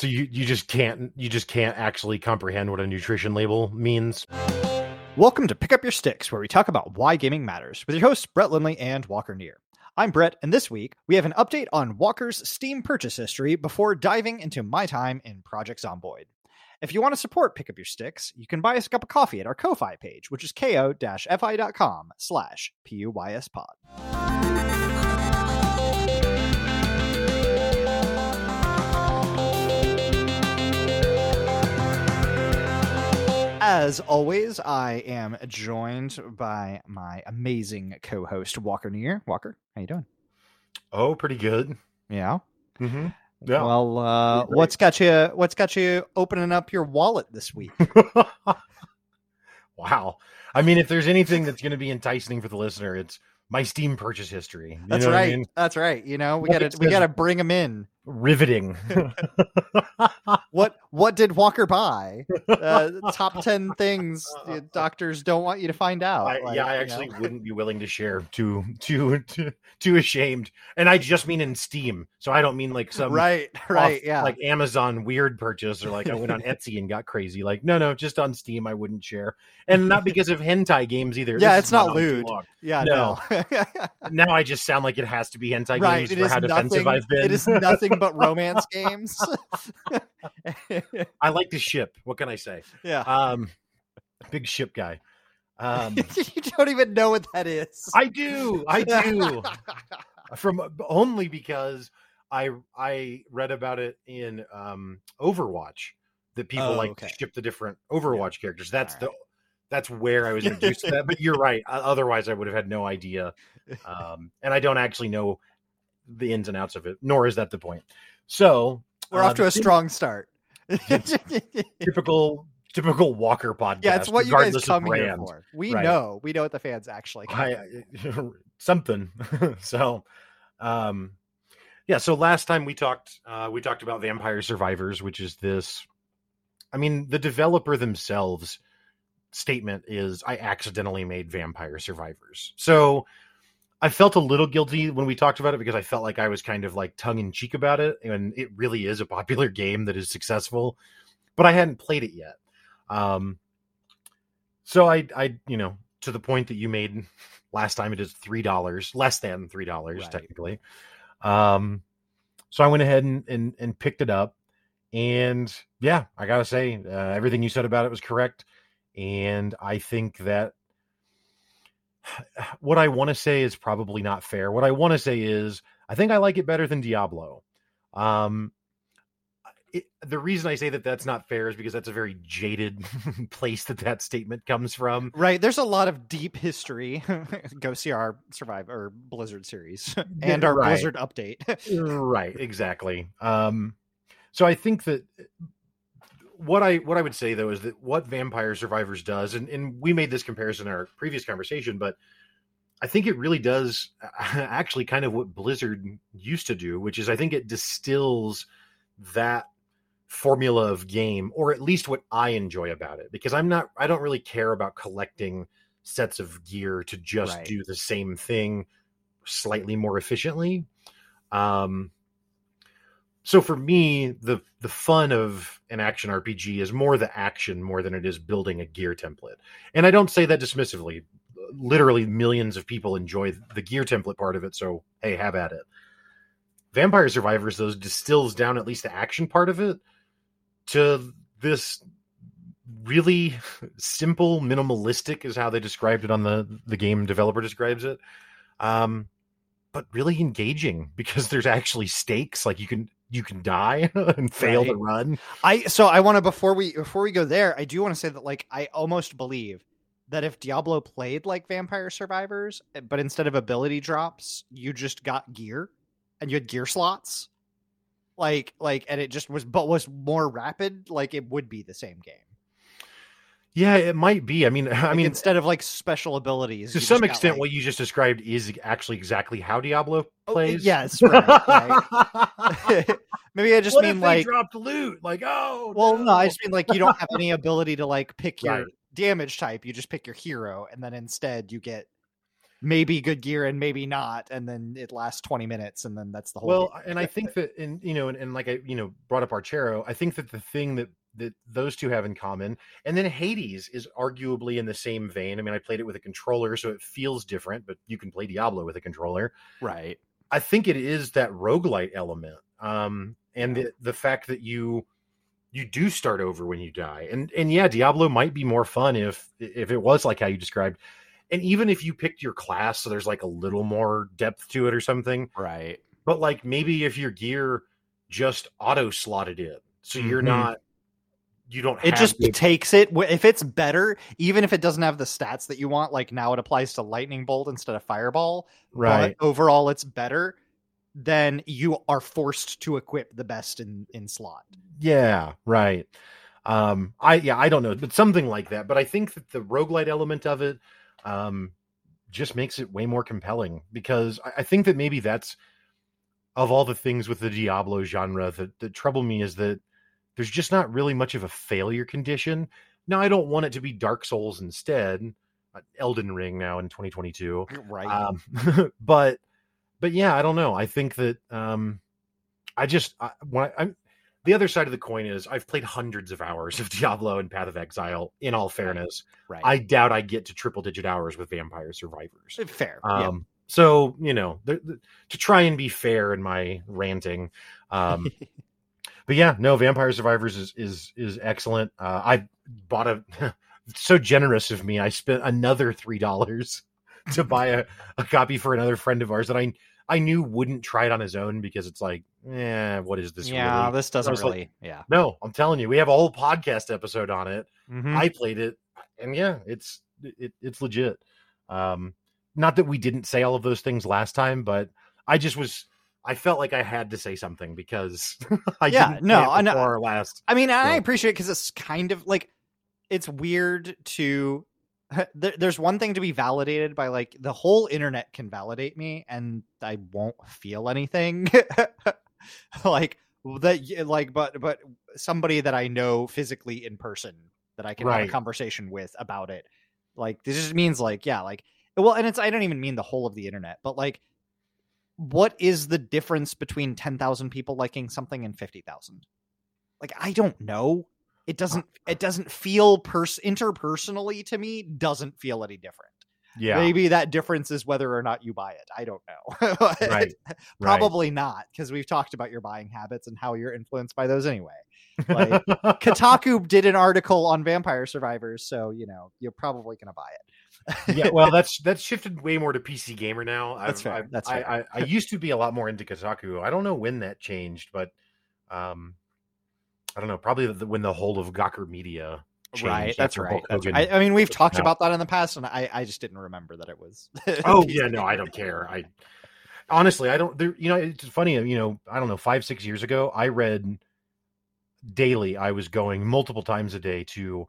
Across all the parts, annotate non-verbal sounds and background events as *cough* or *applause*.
So you you just can't you just can't actually comprehend what a nutrition label means. Welcome to Pick Up Your Sticks, where we talk about why gaming matters with your hosts Brett Lindley and Walker Neer. I'm Brett, and this week we have an update on Walker's Steam purchase history before diving into my time in Project Zomboid. If you want to support Pick Up Your Sticks, you can buy us a cup of coffee at our Ko-Fi page, which is ko-fi.com slash puispod. As always, I am joined by my amazing co-host Walker Neer. Walker, how you doing? Oh, pretty good. Yeah. Mm-hmm. Yeah. Well, uh, what's got you? What's got you opening up your wallet this week? *laughs* wow. I mean, if there's anything that's going to be enticing for the listener, it's my Steam purchase history. You That's know what I right. mean? That's right. You know, we Well, gotta we gotta bring them in. Riveting. *laughs* *laughs* What what did Walker buy? *laughs* Uh, top ten things doctors don't want you to find out. I, like, yeah, I actually know? wouldn't be willing to share. Too, too, too, too ashamed. And I just mean in Steam, so I don't mean like some right, off, right, yeah. like Amazon weird purchase or like I went on *laughs* Etsy and got crazy. Like, no, no, just on Steam, I wouldn't share, and not because of hentai games either. Yeah, This it's not too lewd. yeah, no. no. *laughs* Now I just sound like it has to be hentai right. games for how defensive. I've been. It is nothing but romance games. I like the ship. What can I say? *laughs* yeah. Um, big ship guy. Um, *laughs* you don't even know what that is. I do. I do. *laughs* from only because I I read about it in um Overwatch that people Oh, like okay. to ship the different Overwatch characters. That's All the that's where I was introduced to that. But you're right. Otherwise, I would have had no idea. Um, and I don't actually know the ins and outs of it. Nor is that the point. So We're off to a strong start. *laughs* typical typical Walker podcast. yeah, it's what you guys come here for. We Right. know. We know what the fans actually. I, *laughs* something. *laughs* so, um, yeah. So last time we talked, uh, we talked about Vampire Survivors, which is this. I mean, the developer themselves statement is, "I accidentally made Vampire Survivors." So. I felt a little guilty when we talked about it because I felt like I was kind of like tongue in cheek about it, and it really is a popular *laughs* game that is successful, but I hadn't played it yet. Um, so I, I, you know, to the point that you made *laughs* last time, it is three dollars, less than three dollars Right. technically. Um, so I went ahead and, and and picked it up, and yeah, I gotta say, uh, everything you said about it was correct, and I think that *sighs* what I want to say is probably not fair. What I want to say is I think I like it better than Diablo. Um, it, the reason I say that that's not fair is because that's a very jaded *laughs* place that that statement comes from. Right. There's a lot of deep history. Go see our Survive or Blizzard series *laughs* and our Right. Blizzard update. *laughs* right, exactly. Um, so I think that what I what I would say though is that what Vampire Survivors does, and, and we made this comparison in our previous conversation, but I think it really does *laughs* actually kind of what Blizzard used to do, which is I think it distills that formula of game, or at least what I enjoy about it, because I'm not I don't really care about collecting sets of gear to just Right. do the same thing slightly more efficiently. Um so for me, the the fun of an action RPG is more the action more than it is building a gear template. And I don't say that dismissively. Literally millions of people enjoy the gear template part of it, so hey, have at it. Vampire Survivors those distills down at least the action part of it to this really simple, minimalistic is how they described it on the the game developer describes it. Um but really engaging because there's actually stakes like you can you can die *laughs* and fail to Right. run I so I want to before we before we go there, I do want to say that like I almost believe that if Diablo played like Vampire Survivors, eh, but instead of ability drops, you just got gear and you had gear slots. Like like and it just was but was more rapid, like it would be the same game. Yeah it might be i mean *laughs* i Like, mean instead of like special abilities, to some extent like- what you just described is actually exactly how diablo Oh, plays yes, right, right. *laughs* *laughs* maybe I just what mean like dropped loot like oh Well, no. I just mean like you don't have any ability to like pick your Right. damage type. You just pick your hero, and then instead you get maybe good gear and maybe not, and then it lasts twenty minutes, and then that's the whole. well game. and i think that in you know and, and like i you know brought up archero i think that the thing that that those two have in common. And then hades is arguably in the same vein. I mean i played it with a controller so it feels different but you can play diablo with a controller. Right, i think it is that roguelite element um and the, the fact that you you do start over when you die. And and yeah diablo might be more fun if if it was like how you described. And even if you picked your class so there's like a little more depth to it or something. Right, but like maybe if your gear just auto slotted in so you're Mhm. not you don't it just takes it if it's better, even if it doesn't have the stats that you want. Like now, it applies to lightning bolt instead of fireball. right but overall it's better, then you are forced to equip the best in in slot. yeah right um i yeah i don't know but something like that but i think that the roguelite element of it um just makes it way more compelling because I, I think that maybe that's of all the things with the diablo genre that, that trouble me is that there's just not really much of a failure condition now i don't want it to be dark souls instead uh, elden ring now in 2022 Right. um *laughs* but but yeah i don't know i think that um i just I, when I, i'm the other side of the coin is i've played hundreds of hours of *laughs* diablo and path of exile in all fairness right. i doubt i get to triple digit hours with vampire survivors fair. um yeah. so you know the, the, to try and be fair in my ranting um *laughs* but yeah no vampire survivors is is is excellent uh i bought a *laughs* so generous of me i spent another three dollars *laughs* to buy a, a copy for another friend of ours that i i knew wouldn't try it on his own because it's like eh what is this yeah, really? this doesn't was like- really. yeah. no i'm telling you we have a whole podcast episode on it Mhm. I played it, and yeah, it's it, it's legit. Um, not that we didn't say all of those things last time, but I just was I felt like I had to say something because *laughs* I Yeah, didn't no, I know. our last. I mean, I appreciate it because it's kind of like it's weird to. There, there's one thing to be validated by like the whole internet can validate me, and I won't feel anything. *laughs* like that, like, but but somebody that I know physically in person that I can have a conversation with about it. Like this just means like yeah, like well, and it's I don't even mean the whole of the internet, but like what is the difference between 10,000 people liking something and 50,000? Like I don't know. It doesn't it doesn't feel pers- interpersonally to me doesn't feel any different. Yeah, Maybe that difference is whether or not you buy it. I don't know. *laughs* *laughs* Right, Probably not because we've talked about your buying habits and how you're influenced by those anyway. Like, *laughs* Kotaku did an article on vampire survivors, so you know you're probably going to buy it. Yeah, well, that's that's shifted way more to PC gamer now. That's I've- fair, I've- that's I, fair. I, I *laughs* used to be a lot more into Kotaku. I don't know when that changed, but um, I don't know. Probably the, when the whole of Gawker Media. Changed right, that's right. That's right. I, I mean, we've talked out. about that in the past, and I, I just didn't remember that it was. *laughs* oh yeah no i don't care i honestly i don't there you know it's funny you know i don't know five six years ago i read daily i was going multiple times a day to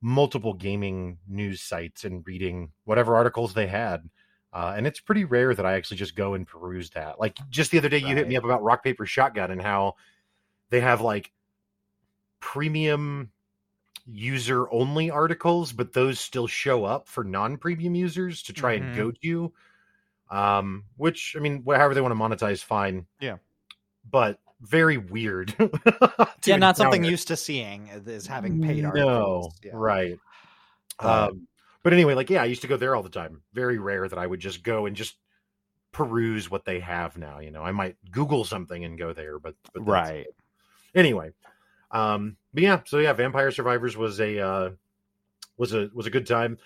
multiple gaming news sites and reading whatever articles they had uh, and it's pretty rare that i actually just go and peruse that like just the other day you hit me up about rock paper shotgun and how they have like premium user only articles but those still show up for non-premium users to try Mhm. and goad you um which i mean however they want to monetize fine Yeah. but very weird *laughs* yeah, not something used to seeing is having paid art. no. Yeah. right But- um but anyway like yeah i used to go there all the time very rare that i would just go and just peruse what they have now you know i might google something and go there but, but Right. it. anyway um but yeah so yeah vampire survivors was a uh was a was a good time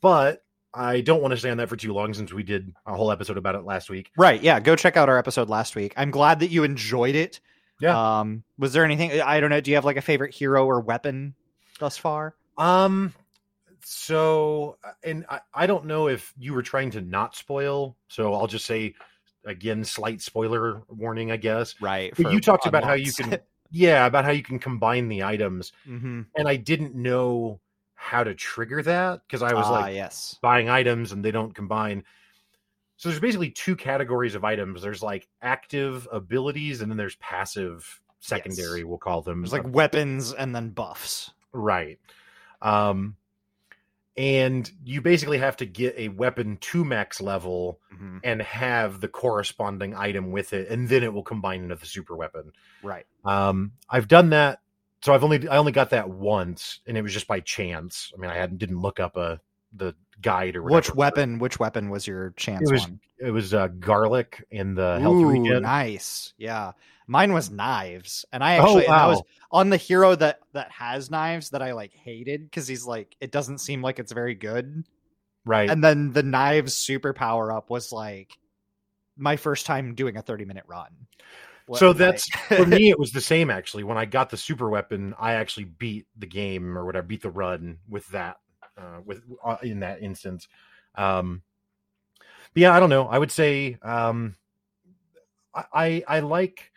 but i don't want to stay on that for too long since we did a whole episode about it last week Right. Yeah. Go check out our episode last week. I'm glad that you enjoyed it. Yeah. Um, was there anything I don't know, do you have like a favorite hero or weapon thus far? Um. So, uh, and I, I don't know if you were trying to not spoil. So I'll just say again, slight spoiler warning, I guess. Right. But you talked about how you can, *laughs* yeah, about how you can combine the items, mm-hmm. and I didn't know how to trigger that because I was ah, like yes. buying items and they don't combine. So there's basically two categories of items. There's like active abilities, and then there's passive secondary. We'll call them. There's like weapons and then buffs. Right. Um and you basically have to get a weapon to max level Mhm. and have the corresponding item with it, and then it will combine into the super weapon. Right. Um, I've done that, so I've only I only got that once, and it was just by chance. I mean, I hadn't didn't look up a the guide or whatever. Which weapon? Which weapon was your chance It was one? It was uh, garlic in the health Ooh, regen. nice. Yeah, mine was knives, and I Oh, actually and that was on the hero that that has knives that I like hated because he's like it doesn't seem like it's very good. Right. And then the knives super power up was like my first time doing a thirty minute run. So Like- that's for me. It was the same actually. When I got the super weapon, I actually beat the game or whatever, beat the run with that. Uh, with uh, in that instance, um, but yeah, I don't know. I would say um, I, I I like,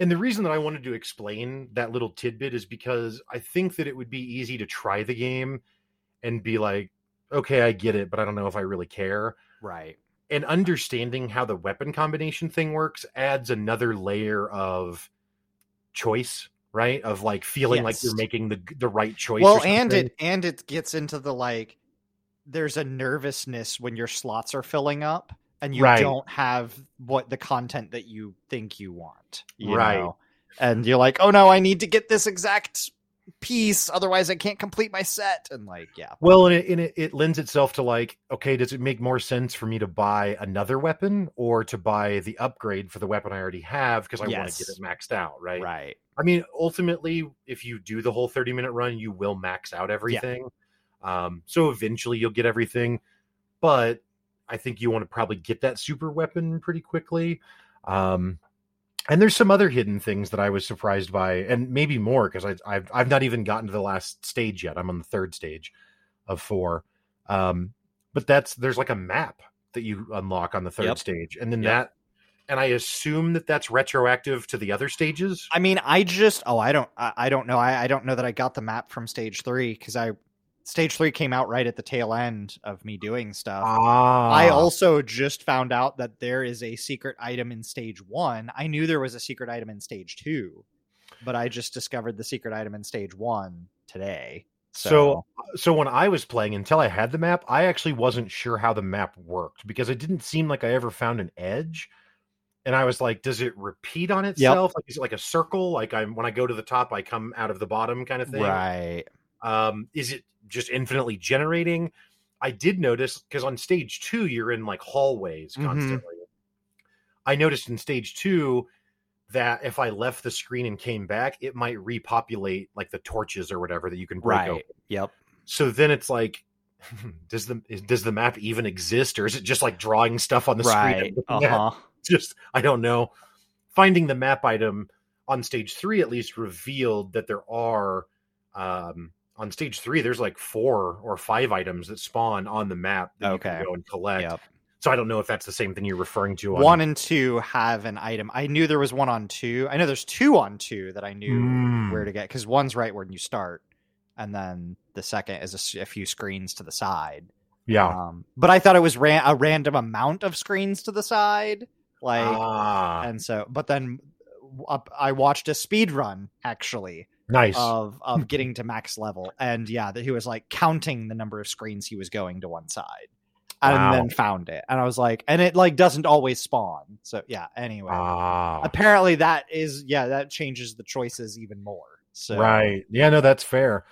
and the reason that I wanted to explain that little tidbit is because I think that it would be easy to try the game and be like, okay, I get it, but I don't know if I really care right. And understanding how the weapon combination thing works adds another layer of choice right of like feeling like you're making the the right choice Well, and it and it gets into the like there's a nervousness when your slots are filling up and you Right. don't have what the content that you think you want. you Right. know? And you're like, "Oh no, I need to get this exact piece otherwise I can't complete my set." And like, yeah. well and, it, and it, it lends itself to like okay does it make more sense for me to buy another weapon or to buy the upgrade for the weapon i already have because i want to get it maxed out right Right. I mean, ultimately, if you do the whole 30 minute run, you will max out everything. Um, so eventually you'll get everything. But I think you want to probably get that super weapon pretty quickly. Um, and there's some other hidden things that I was surprised by, and maybe more because I've I've not even gotten to the last stage yet. I'm on the third stage of four. Um, but that's there's like a map that you unlock on the third Yep. stage, and then Yep. that, and I assume that that's retroactive to the other stages. I mean, I just oh, I don't I, I don't know. I, I don't know that I got the map from stage 3 cuz I stage 3 came out right at the tail end of me doing stuff. Ah, I also just found out that there is a secret item in stage one. I knew there was a secret item in stage two, but I just discovered the secret item in stage one today. So, So, so when I was playing until I had the map, I actually wasn't sure how the map worked because it didn't seem like I ever found an edge. And I was like, does it repeat on itself? Like is it like a circle? Like I'm when I go to the top, I come out of the bottom kind of thing. right. Um, is it just infinitely generating? I did notice because on stage two, you're in like hallways Mhm. constantly. I noticed in stage two that if I left the screen and came back, it might repopulate like the torches or whatever that you can break Right. open Yep. so then it's like *laughs* does the does the map even exist or is it just like drawing stuff on the Right. *laughs* screen and Uh looking at? huh. just i don't know finding the map item on stage three at least revealed that there are um on stage three there's like four or five items that spawn on the map that you Okay. can go and collect Yep. so i don't know if that's the same thing you're referring to on One and two have an item. I knew there was one on two. I know there's two on two that I knew Mm. where to get because one's right when you start, and then the second is a few screens to the side. yeah Um, but I thought it was ran- a random amount of screens to the side, like, ah, and so. But then uh, I watched a speed run actually nice. of of getting to max level, and yeah, that he was like counting the number of screens he was going to one side, and Wow. then found it, and I was like, and it like doesn't always spawn. So yeah. Anyway, ah. Apparently that is yeah that changes the choices even more. So right. Yeah no that's fair.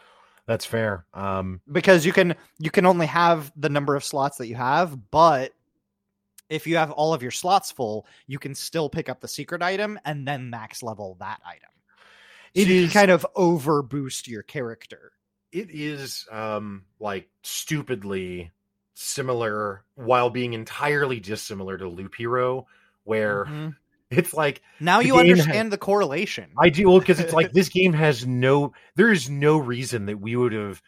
That's fair. Um because you can you can only have the number of slots that you have but if you have all of your slots full you can still pick up the secret item and then max level that item It can is- kind of over boost your character it is um like stupidly similar while being entirely dissimilar to Loop Hero, where Mhm. *laughs* it's like now you understand the correlation I do well because it's like *laughs* this game has no there is no reason that we would have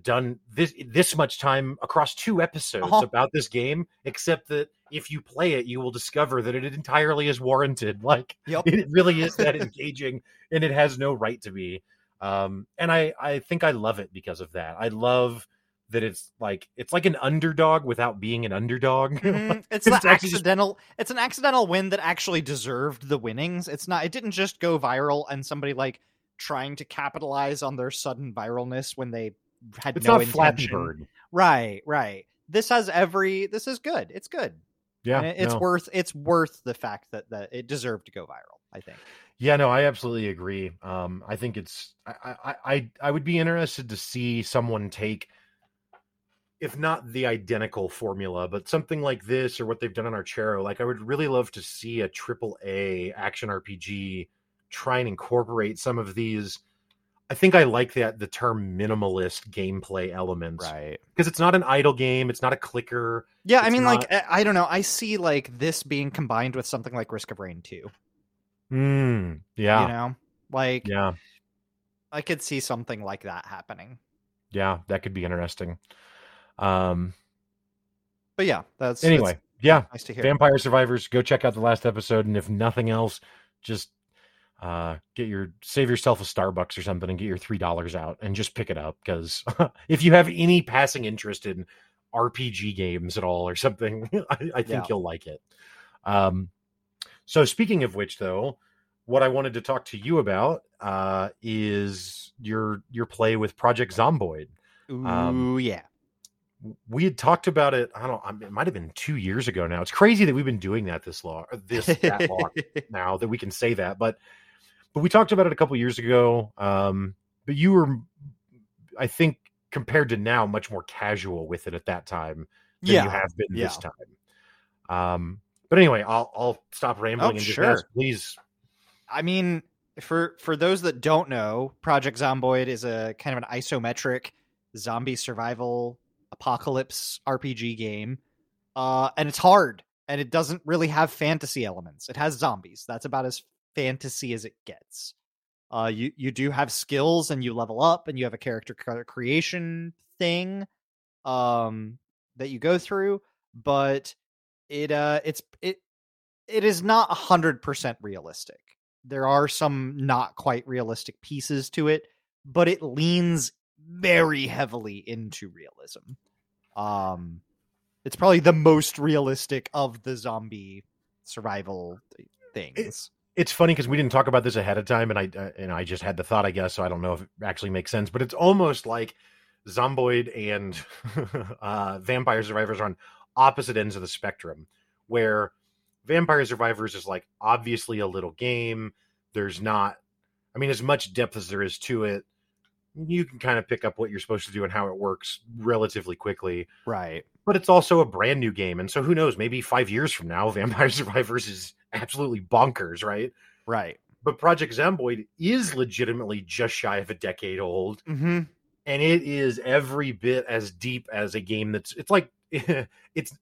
done this this much time across two episodes Uh-huh. about this game, except that if you play it, you will discover that it entirely is warranted. *laughs* Like Yep. it really is that *laughs* engaging and it has no right to be. Um and I I think I love it because of that. I love that it's like it's like an underdog without being an underdog. *laughs* Mhm. it's It's the actually just- accidental it's an accidental win that actually deserved the winnings it's not it didn't just go viral and somebody like trying to capitalize on their sudden viralness when they had It's no not Flappy intention. Bird. Right, right. This has every. This is good. It's good. Yeah, And it's no. worth. It's worth the fact that that it deserved to go viral. I think. Yeah, no, I absolutely agree. Um, I think it's I, I I I would be interested to see someone take, if not the identical formula, but something like this or what they've done on Archero. Like, I would really love to see a triple A action RPG try and incorporate some of these. I think I like that the term minimalist gameplay elements Right. because it's not an idle game, it's not a clicker. Yeah, I mean, like not- I I don't know. I see like this being combined with something like Risk of Rain two. Mm, yeah, You know, like yeah, I could see something like that happening. yeah, that could be interesting. Um, But yeah, that's anyway, that's yeah, nice to hear. Vampire Survivors, go check out the last episode, and if nothing else, just uh get your save yourself a Starbucks or something and get your three dollars out and just pick it up because *laughs* if you have any passing interest in RPG games at all or something, *laughs* I, I think Yeah. you'll like it. Um so speaking of which though, what I wanted to talk to you about uh is your your play with Project Zomboid Ooh, um, yeah. we had talked about it. I don't. um, It might have been two years ago now. It's crazy that we've been doing that this long, this that long *laughs* now that we can say that. But but we talked about it a couple years ago. Um, but you were, I think, compared to now, much more casual with it at that time than yeah. you have been this time. Um, but anyway, I'll I'll stop rambling Oh, and just sure. ask, please. I mean, for for those that don't know, Project Zomboid is a kind of an isometric zombie survival apocalypse RPG game. Uh, and it's hard, and it doesn't really have fantasy elements. It has zombies. That's about as fantasy as it gets. Uh, you you do have skills, and you level up, and you have a character creation thing, um, that you go through. But it uh, it's it it is not a hundred percent realistic. There are some not quite realistic pieces to it, but it leans very heavily into realism. Um, it's probably the most realistic of the zombie survival th- things. It's funny because we didn't talk about this ahead of time, and I uh, and I just had the thought, I guess. So I don't know if it actually makes sense, but it's almost like Zomboid and *laughs* uh, Vampire Survivors are on opposite ends of the spectrum, where Vampire Survivors is like obviously a little game. There's not, I mean, as much depth as there is to it, you can kind of pick up what you're supposed to do and how it works relatively quickly. right. But it's also a brand new game, and so who knows? Maybe five years from now, *laughs* Vampire Survivors is absolutely bonkers, right? Right. But Project Zomboid is legitimately just shy of a decade old, Mm-hmm. and it is every bit as deep as a game that's. It's like *laughs* it's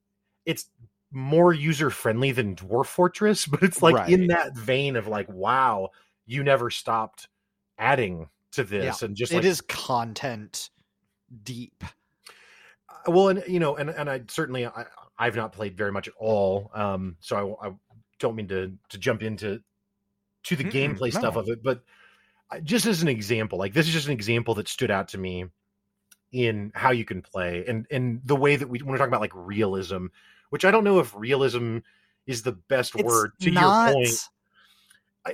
it's more user friendly than Dwarf Fortress, *laughs* but it's like in that vein of like, wow, you never stopped adding to this, and just It like is content deep. Uh, well and you know and and i certainly I, i've not played very much at all um so i, I don't mean to to jump into to the Mm-mm, gameplay stuff of it but just as an example like this is just an example that stood out to me in how you can play and and the way that we when we're talking about like realism which i don't know if realism is the best It's word to not, your point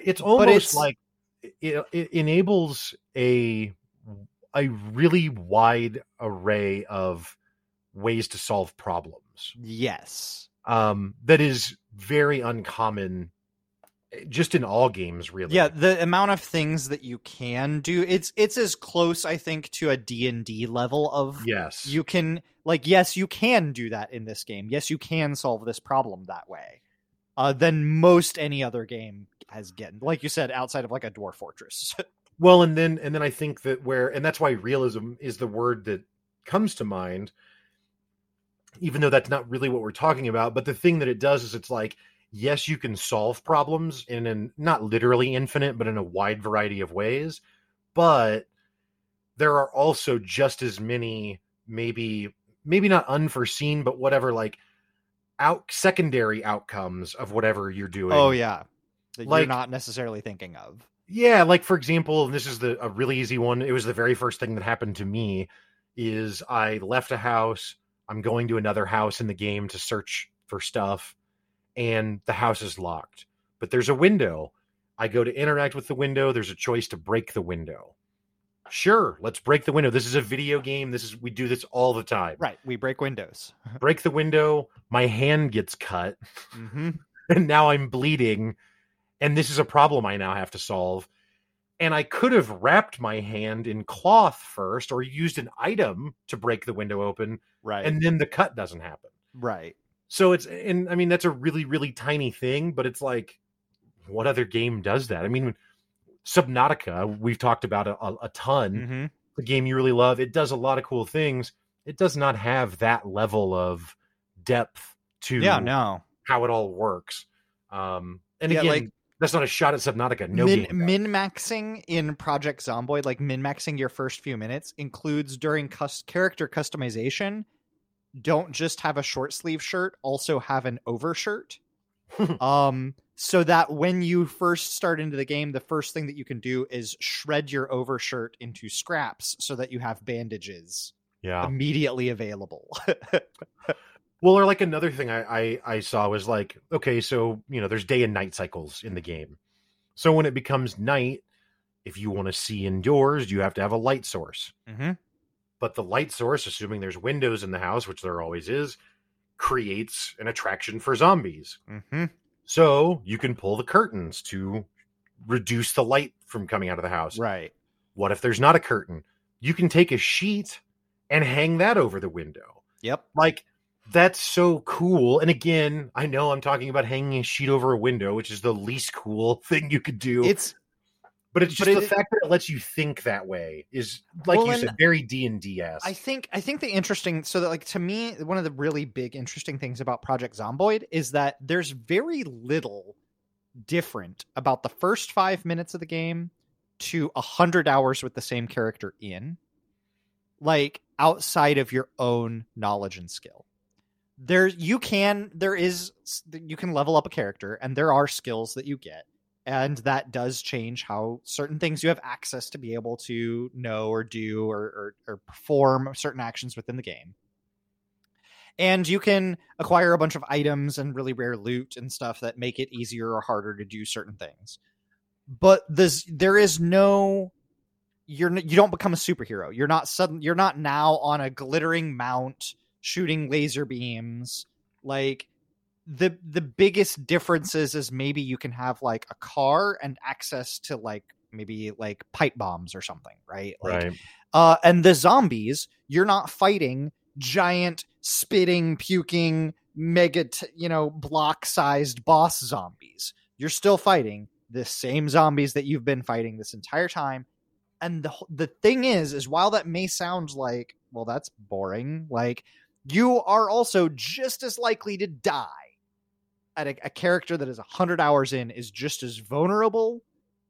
it's almost it's- like it, it enables a a really wide array of ways to solve problems. Yes. um that is very uncommon just in all games really Yeah, the amount of things that you can do, it's it's as close I think to a D&D level of yes you can like yes, you can do that in this game. Yes, you can solve this problem that way. Uh than most any other game has gotten. Like you said outside of like a dwarf fortress. *laughs* well and then and then i think that where and that's why realism is the word that comes to mind even though that's not really what we're talking about but the thing that it does is it's like yes you can solve problems in an not literally infinite but in a wide variety of ways but there are also just as many maybe maybe not unforeseen but whatever like out secondary outcomes of whatever you're doing oh yeah. That Like- you're not necessarily thinking of. yeah, like for example, and this is the a really easy one. It was the very first thing that happened to me is I left a house, I'm going to another house in the game to search for stuff and the house is locked. But there's a window. I go to interact with the window, there's a choice to break the window. Sure, let's break the window. This is a video game. This is we do this all the time. Right. We break windows. *laughs* Break the window, my hand gets cut, hmm *laughs* and now I'm bleeding, and this is a problem I now have to solve. And I could have wrapped my hand in cloth first or used an item to break the window open, Right. and then the cut doesn't happen. right. So it's and I mean that's a really really tiny thing, but it's like what other game does that? I mean Subnautica, we've talked about a, a, a ton. hmm The game you really love, it does a lot of cool things. It does not have that level of depth to Yeah. No. how it all works. Um and Yeah, again, like- that's not a shot at Subnautica. No Min- min-maxing in Project Zomboid, like min maxing your first few minutes, includes during cus- character customization. Don't just have a short sleeve shirt, also have an overshirt. *laughs* um, so that when you first start into the game, the first thing that you can do is shred your overshirt into scraps so that you have bandages yeah. immediately available. *laughs* Well, or like another thing I, I I saw was like, okay, so you know, there's day and night cycles in the game. So when it becomes night, if you want to see indoors, you have to have a light source. mm-hmm. But the light source, assuming there's windows in the house, which there always is, creates an attraction for zombies. Mm-hmm. So you can pull the curtains to reduce the light from coming out of the house. Right. What if there's not a curtain? You can take a sheet and hang that over the window. Yep. Like that's so cool. And again, I know I'm talking about hanging a sheet over a window, which is the least cool *laughs* thing you could do. It's but it's just but the fact that it lets you think that way is like Well, you said, very D and D esque. I think I think the interesting so that like to me one of the really big interesting things about Project Zomboid is that there's very little different about the first 5 minutes of the game to a 100 hours with the same character in like outside of your own knowledge and skill. There you can there is you can level up a character and there are skills that you get and that does change how certain things you have access to be able to know or do or, or, or perform certain actions within the game. And you can acquire a bunch of items and really rare loot and stuff that make it easier or harder to do certain things. But this there is no you're you don't become a superhero. You're not sudden you're not now on a glittering mount shooting laser beams. Like the the biggest differences is maybe you can have like a car and access to like maybe like pipe bombs or something right? Like right. uh and the zombies you're not fighting giant spitting puking mega t- you know block sized boss zombies. You're still fighting the same zombies that you've been fighting this entire time. And the the thing is is while that may sound like well that's boring like you are also just as likely to die at a, a character that is 100 hours in is just as vulnerable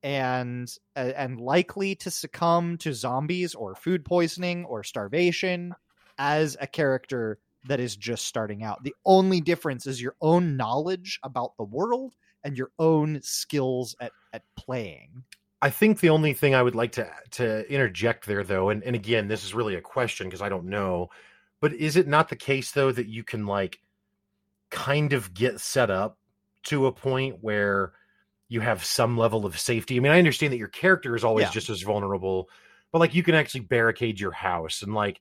and uh, and likely to succumb to zombies or food poisoning or starvation as a character that is just starting out. The only difference is your own knowledge about the world and your own skills at, at playing. I think the only thing I would like to to interject there, though, and, and again, this is really a question because I don't know, but is it not the case though that you can like kind of get set up to a point where you have some level of safety? I mean, I understand that your character is always Yeah. just as vulnerable, but like you can actually barricade your house and like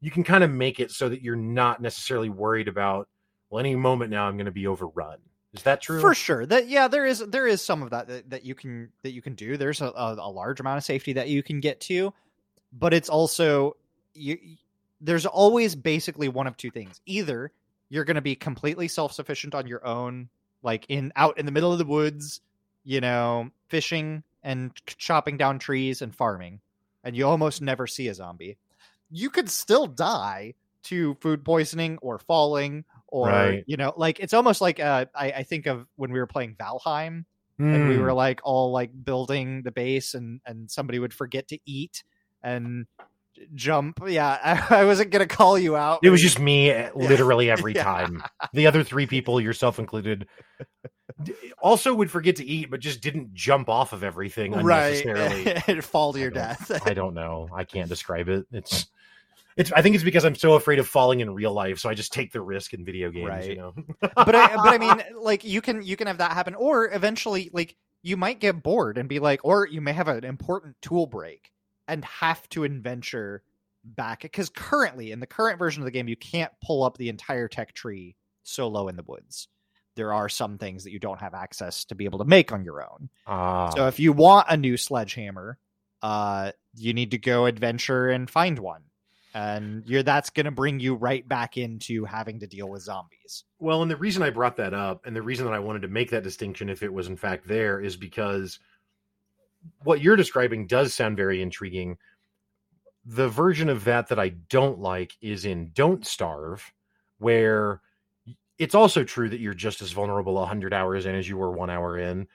you can kind of make it so that you're not necessarily worried about well, any moment now I'm going to be overrun. Is that true? For sure. That yeah, there is there is some of that that, that you can that you can do. There's a, a, a large amount of safety that you can get to, but it's also you. There's always basically one of two things. Either you're going to be completely self sufficient on your own, like in out in the middle of the woods, you know, fishing and chopping down trees and farming, and you almost never see a zombie. You could still die to food poisoning or falling or Right. you know like it's almost like uh, I, I think of when we were playing valheim and we Hmm. were like all like building the base and and somebody would forget to eat and jump yeah i, *laughs* I wasn't gonna call you out It was just me uh, *laughs* literally every Yeah. time. The other three people, yourself included, also would forget to eat, but just didn't jump off of everything right *laughs* unnecessarily. fall to I your death I don't know. I can't describe it. It's, it's. I think it's because I'm so afraid of falling in real life, so I just take the risk in video games. Right. You know. but I but I mean like you can you can have that happen or eventually like you might get bored and be like or you may have an important tool break and have to adventure back because currently in the current version of the game you can't pull up the entire tech tree solo in the woods. There are some things that you don't have access to be able to make on your own. Ah, so if you want a new sledgehammer uh you need to go adventure and find one. And you're that's going to bring you right back into having to deal with zombies. Well, and the reason I brought that up, and the reason that I wanted to make that distinction, if it was in fact there, is because what you're describing does sound very intriguing. The version of that that I don't like is in Don't Starve, where it's also true that you're just as vulnerable 100 hours in as you were one hour in,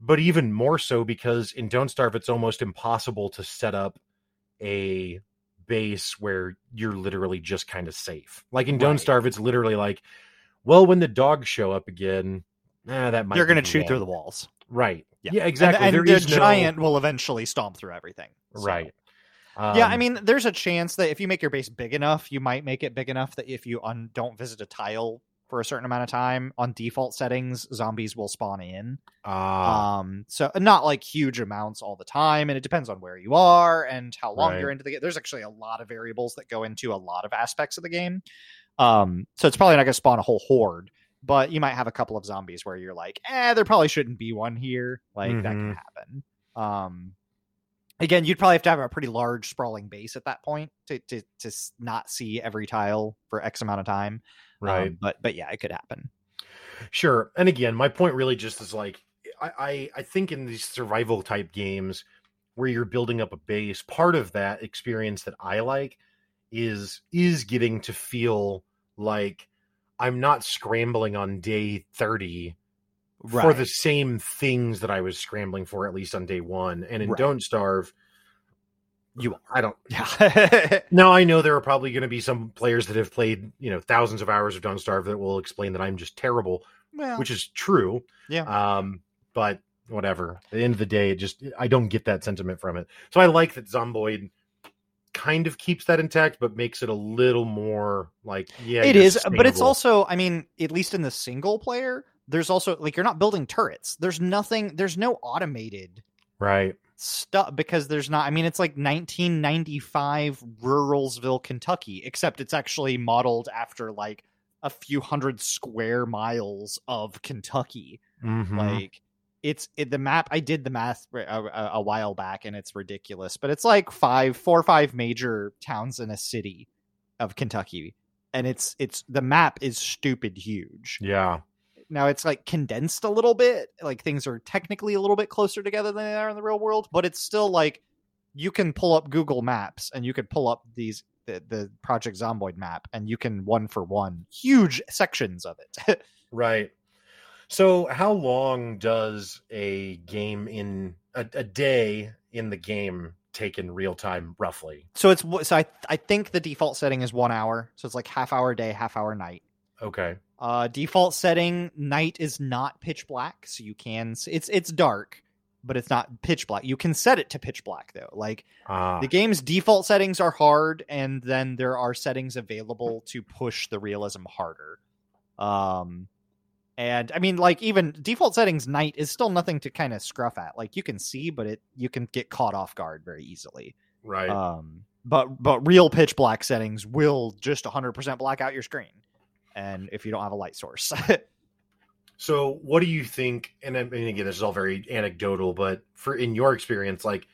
but even more so because in Don't Starve, it's almost impossible to set up a base where you're literally just kind of safe. Like in Don't Starve, it's literally like, well, when the dogs show up again, eh, that might you're going to shoot through the walls right. Yeah. Yeah, exactly. and, and There the is no- giant will eventually stomp through everything So- right. yeah, I Um, mean, there's a chance that if you make your base big enough, you might make it big enough that if you un- don't visit a tile for a certain amount of time on default settings, zombies will spawn in. ah, Um, so not like huge amounts all the time, and it depends on where you are and how long Right. you're into the game. There's actually a lot of variables that go into a lot of aspects of the game. Um, so it's probably not going to spawn a whole horde, but you might have a couple of zombies where you're like, eh, there probably shouldn't be one here. Like that can Mhm. happen. Um, again, you'd probably have to have a pretty large sprawling base at that point to to to not see every tile for X amount of time. Um, right. but but yeah, it could happen. Sure. And again, my point really just is like I, I I think in these survival type games where you're building up a base, part of that experience that I like is is getting to feel like I'm not scrambling on day 30 for the same things that I was scrambling for at least on day 1. And in Right. Don't Starve You I don't yeah. *laughs* now I know there are probably going to be some players that have played, you know, thousands of hours of Don't Starve that will explain that I'm just terrible well, which is true. Yeah. Um, but whatever. At the end of the day, it just I don't get that sentiment from it. So I like that Zomboid kind of keeps that intact, but makes it a little more like yeah. it is but it's also, I mean, at least in the single player, there's also like you're not building turrets. There's nothing. There's no automated right. stuff because there's not. I mean, it's like 1995 Ruralsville, Kentucky, except it's actually modeled after like a few hundred square miles of Kentucky. Mhm. Like it's it, the map. I did the math a, a, a while back, and it's ridiculous. But it's like five, four or five major towns in a city of Kentucky, and it's it's the map is stupid huge. yeah. Now it's like condensed a little bit. Like things are technically a little bit closer together than they are in the real world, but it's still like you can pull up Google Maps and you could pull up these the, the Project Zomboid map and you can one for one huge sections of it. *laughs* Right. So how long does a game in a, a day in the game take in real time roughly? so it's so I I think the default setting is one hour. So it's like half hour day, half hour night. Okay. Uh, default setting night is not pitch black, so you can it's it's dark, but it's not pitch black. You can set it to pitch black though. Like Ah, the game's default settings are hard, and then there are settings available to push the realism harder. Um, and I mean, like even default settings night is still nothing to kind of scruff at. Like you can see, but it you can get caught off guard very easily. right. Um, but but real pitch black settings will just 100% black out your screen, and if you don't have a light source. *laughs* So, what do you think? And I mean, again, this is all very anecdotal, but for in your experience, like,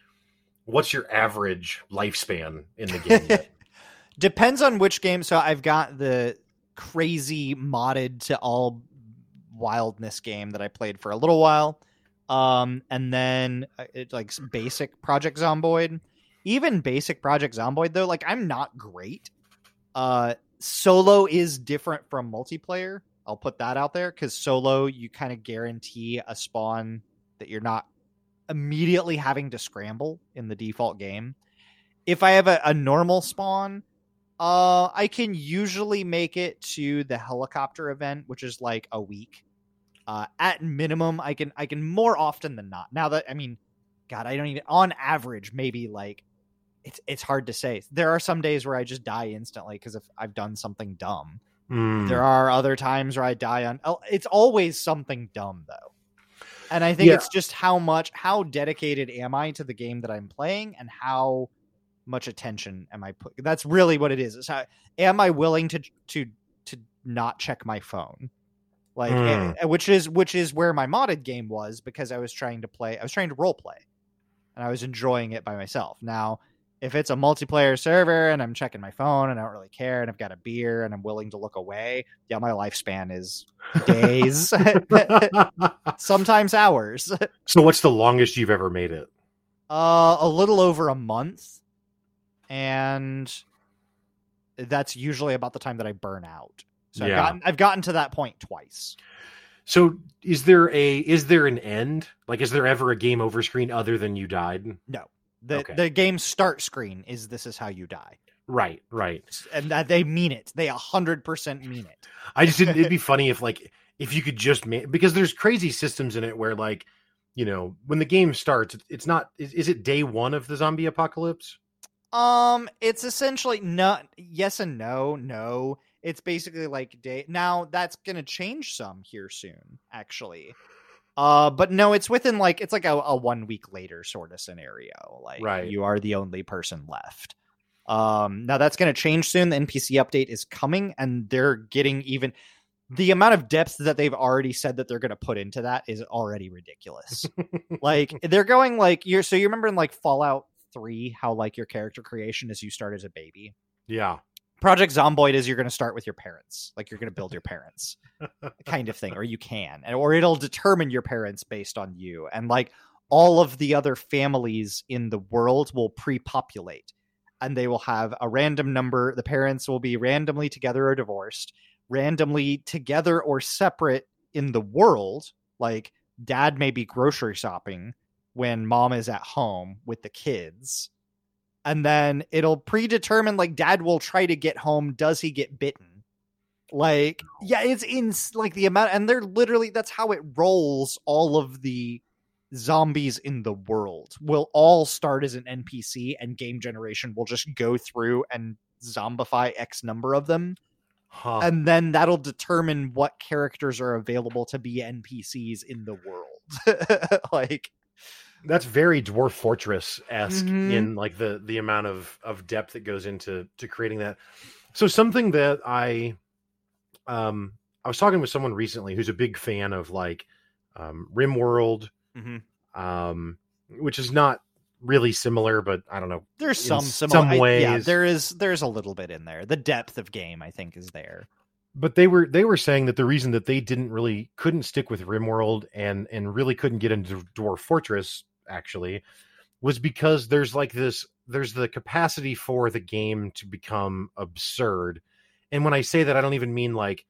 what's your average lifespan in the game? *laughs* Depends on which game. So I've got the crazy modded to all wildness game that I played for a little while. Um, and then uh, it like *laughs* basic Project Zomboid. Even basic Project Zomboid though, like I'm not great. Uh, solo is different from multiplayer. I'll put that out there because solo you kind of guarantee a spawn that you're not immediately having to scramble in the default game. If I have a, a normal spawn, uh, I can usually make it to the helicopter event, which is like a week. Uh, at minimum, I can I can more often than not. Now that I mean, God, I don't even on average maybe like it's it's hard to say. There are some days where I just die instantly because if I've done something dumb. Hmm. There are other times where I die on. oh, It's always something dumb though. and I think Yeah. it's just how much how dedicated am I to the game that I'm playing and how much attention am I put that's really what it is. It's how am I willing to to to not check my phone? Like Mm. eh, which is which is where my modded game was because I was trying to play I was trying to role play and I was enjoying it by myself. Now, if it's a multiplayer server and I'm checking my phone and I don't really care and I've got a beer and I'm willing to look away, yeah, my lifespan is days, *laughs* *laughs* sometimes hours. so, what's the longest you've ever made it? Uh, a little over a month, and that's usually about the time that I burn out. So I've Yeah. gotten I've gotten to that point twice. So, is there a is there an end? Like, is there ever a game over screen other than you died? No. The Okay. the game start screen is this is how you die, Right, right. and that they mean it. They a hundred percent mean it. I just didn't. It'd be *laughs* funny if like if you could just make because there's crazy systems in it where like you know when the game starts, it's- not. Is, is it day one of the zombie apocalypse? Um, it's essentially not yes and no. No, it's basically like day. Now that's gonna change some here soon, actually. Uh, but no, it's within like it's like a, a one week later sort of scenario. Like Right. you are the only person left. Um, now that's gonna change soon. The NPC update is coming, and they're getting even. The amount of depth that they've already said that they're going to put into that is already ridiculous *laughs* like they're going like you're so you remember in like fallout 3 how like your character creation is you start as a baby Yeah. Project zomboid is you're going to start with your parents. Like you're going to build your *laughs* parents kind of thing or you can and or it'll determine your parents based on you. And like all of the other families in the world will pre-populate and they will have a random number. The parents will be randomly together or divorced randomly together or separate in the world. Like dad may be grocery shopping when mom is at home with the kids and then it'll predetermine like dad will try to get home does he get bitten? Like yeah it's in like the amount and they're literally that's how it rolls all of the zombies in the world. Will all start as an npc and game generation will just go through and zombify x number of them. Huh. and then that'll determine what characters are available to be npcs in the world. *laughs* Like That's very Dwarf Fortress esque Mhm. in like the the amount of of depth that goes into to creating that. So something that I um I was talking with someone recently who's a big fan of like um RimWorld, Mhm. um, which is not really similar, but I don't know. there's some similar some I- yeah there is there's a little bit in there the depth of game i think is there But they were they were saying that the reason that they didn't really couldn't stick with RimWorld and and really couldn't get into Dwarf Fortress actually was because there's like this there's the capacity for the game to become absurd. And when I say that I don't even mean like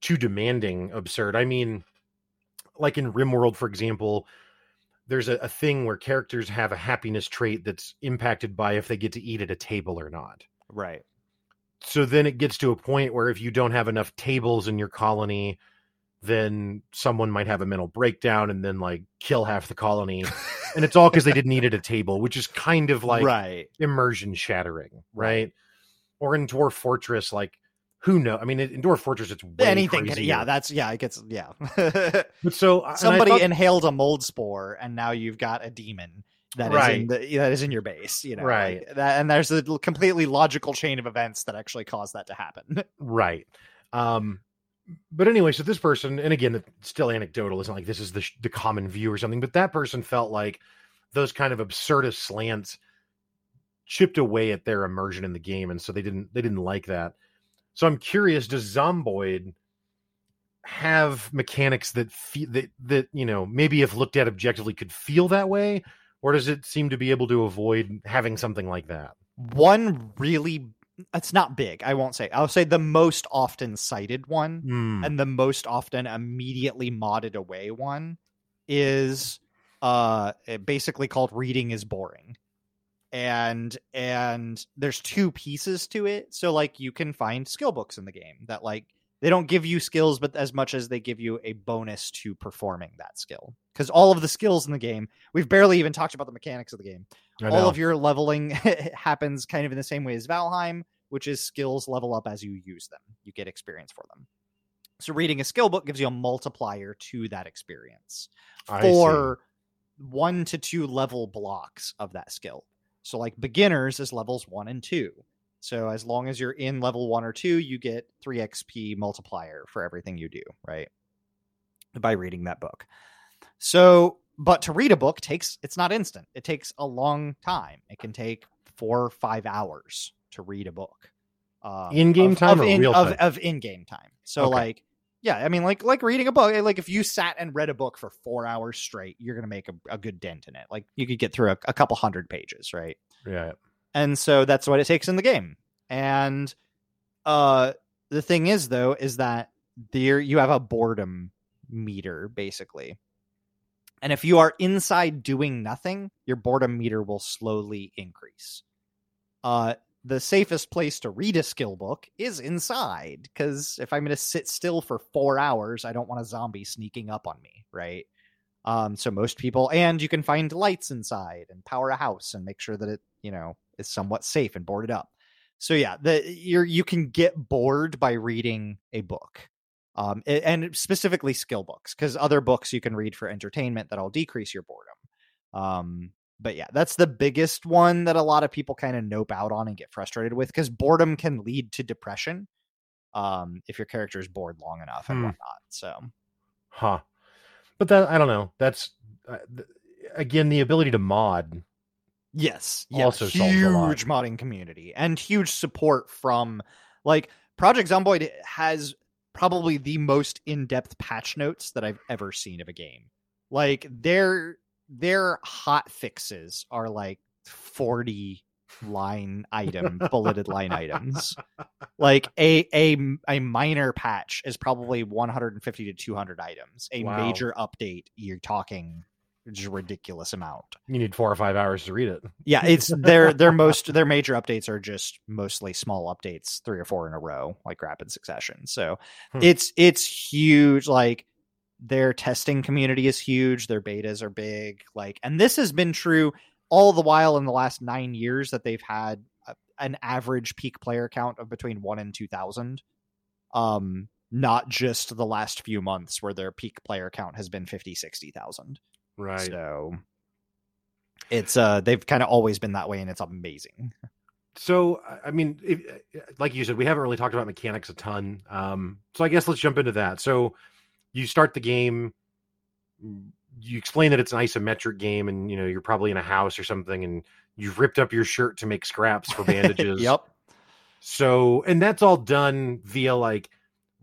too demanding absurd. I mean like in RimWorld for example, there's a, a thing where characters have a happiness trait that's impacted by if they get to eat at a table or not right so then it gets to a point where if you don't have enough tables in your colony then someone might have a mental breakdown and then like kill half the colony. And it's all because they didn't eat at a *laughs* table which is kind of like right. immersion shattering right. or in dwarf fortress like who know i mean in dwarf fortress it's way anything can, yeah that's yeah it gets yeah. *laughs* But so somebody thought- inhaled a mold spore and now you've got a demon that is in Right. the, that is in your base you know Right. like that, and there's a completely logical chain of events that actually caused that to happen. Right. Um but anyway so this person and again it's still anecdotal it's not like this is the, sh- the common view or something but that person felt like those kind of absurdist slants chipped away at their immersion in the game and so they didn't they didn't like that. So i'm curious does zomboid have mechanics that feel that that you know maybe if looked at objectively could feel that way or does it seem to be able to avoid having something like that? One really it's not big i won't say i'll say the most often cited one Hmm. and the most often immediately modded away one is uh it basically called reading is boring. And and there's two pieces to it. So like you can find skill books in the game that like they don't give you skills but as much as they give you a bonus to performing that skill. Because all of the skills in the game we've barely even talked about the mechanics of the game all of your leveling *laughs* happens kind of in the same way as Valheim, which is skills level up as you use them. You get experience for them. So reading a skill book gives you a multiplier to that experience for one to two level blocks of that skill. So like beginners is levels one and two. So as long as you're in level one or two, you get three XP multiplier for everything you do, right? By reading that book. So, but to read a book takes it's not instant. It takes a long time. It can take four or five hours to read a book. Um, In-game of- time of or in, real of, time? of in-game time. So Okay. like yeah, I mean, like like reading a book. eh, Like if you sat and read a book for four hours straight, you're gonna make a, a good dent in it. Like you could get through a, a couple hundred pages, right? yeah. And so that's what it takes in the game. And uh the thing is though is that there you have a boredom meter basically. And if you are inside doing nothing, your boredom meter will slowly increase. Uh the safest place to read a skill book is inside because if I'm going to sit still for four hours, I don't want a zombie sneaking up on me, right? Um, so most people, and you can find lights inside and power a house and make sure that it, you know, is somewhat safe and boarded up. So yeah, the you're you can get bored by reading a book, um, and specifically skill books because other books you can read for entertainment that'll decrease your boredom. Um, but yeah, that's the biggest one that a lot of people kind of nope out on and get frustrated with because boredom can lead to depression. Um, if your character is bored long enough and Hmm. whatnot. So Huh. But that I don't know. That's uh, th- again the ability to mod. Yes, yeah, Also huge modding community and huge support from like Project Zomboid has probably the most in-depth patch notes that I've ever seen of a game. Like their their hot fixes are like 40 line item bulleted line items. Like a a a minor patch is probably 150 to 200 items. A Wow. major update you're talking ridiculous amount You need four or five hours to read it. yeah it's their their most their major updates are just mostly small updates three or four in a row like rapid succession so Hmm. it's it's huge like their testing community is huge their betas are big like and this has been true all the while in the last nine years that they've had a, an average peak player count of between one and two thousand um not just the last few months where their peak player count has been 50 60000 Right. so it's uh they've kind of always been that way and it's amazing. So, I- mean, if, like you said, we haven't really talked about mechanics a ton. Um, so I guess let's jump into that. So, you start the game. You explain that it's an isometric game, and you know you're probably in a house or something, and you've ripped up your shirt to make scraps for *laughs* bandages. yep. So, and that's all done via like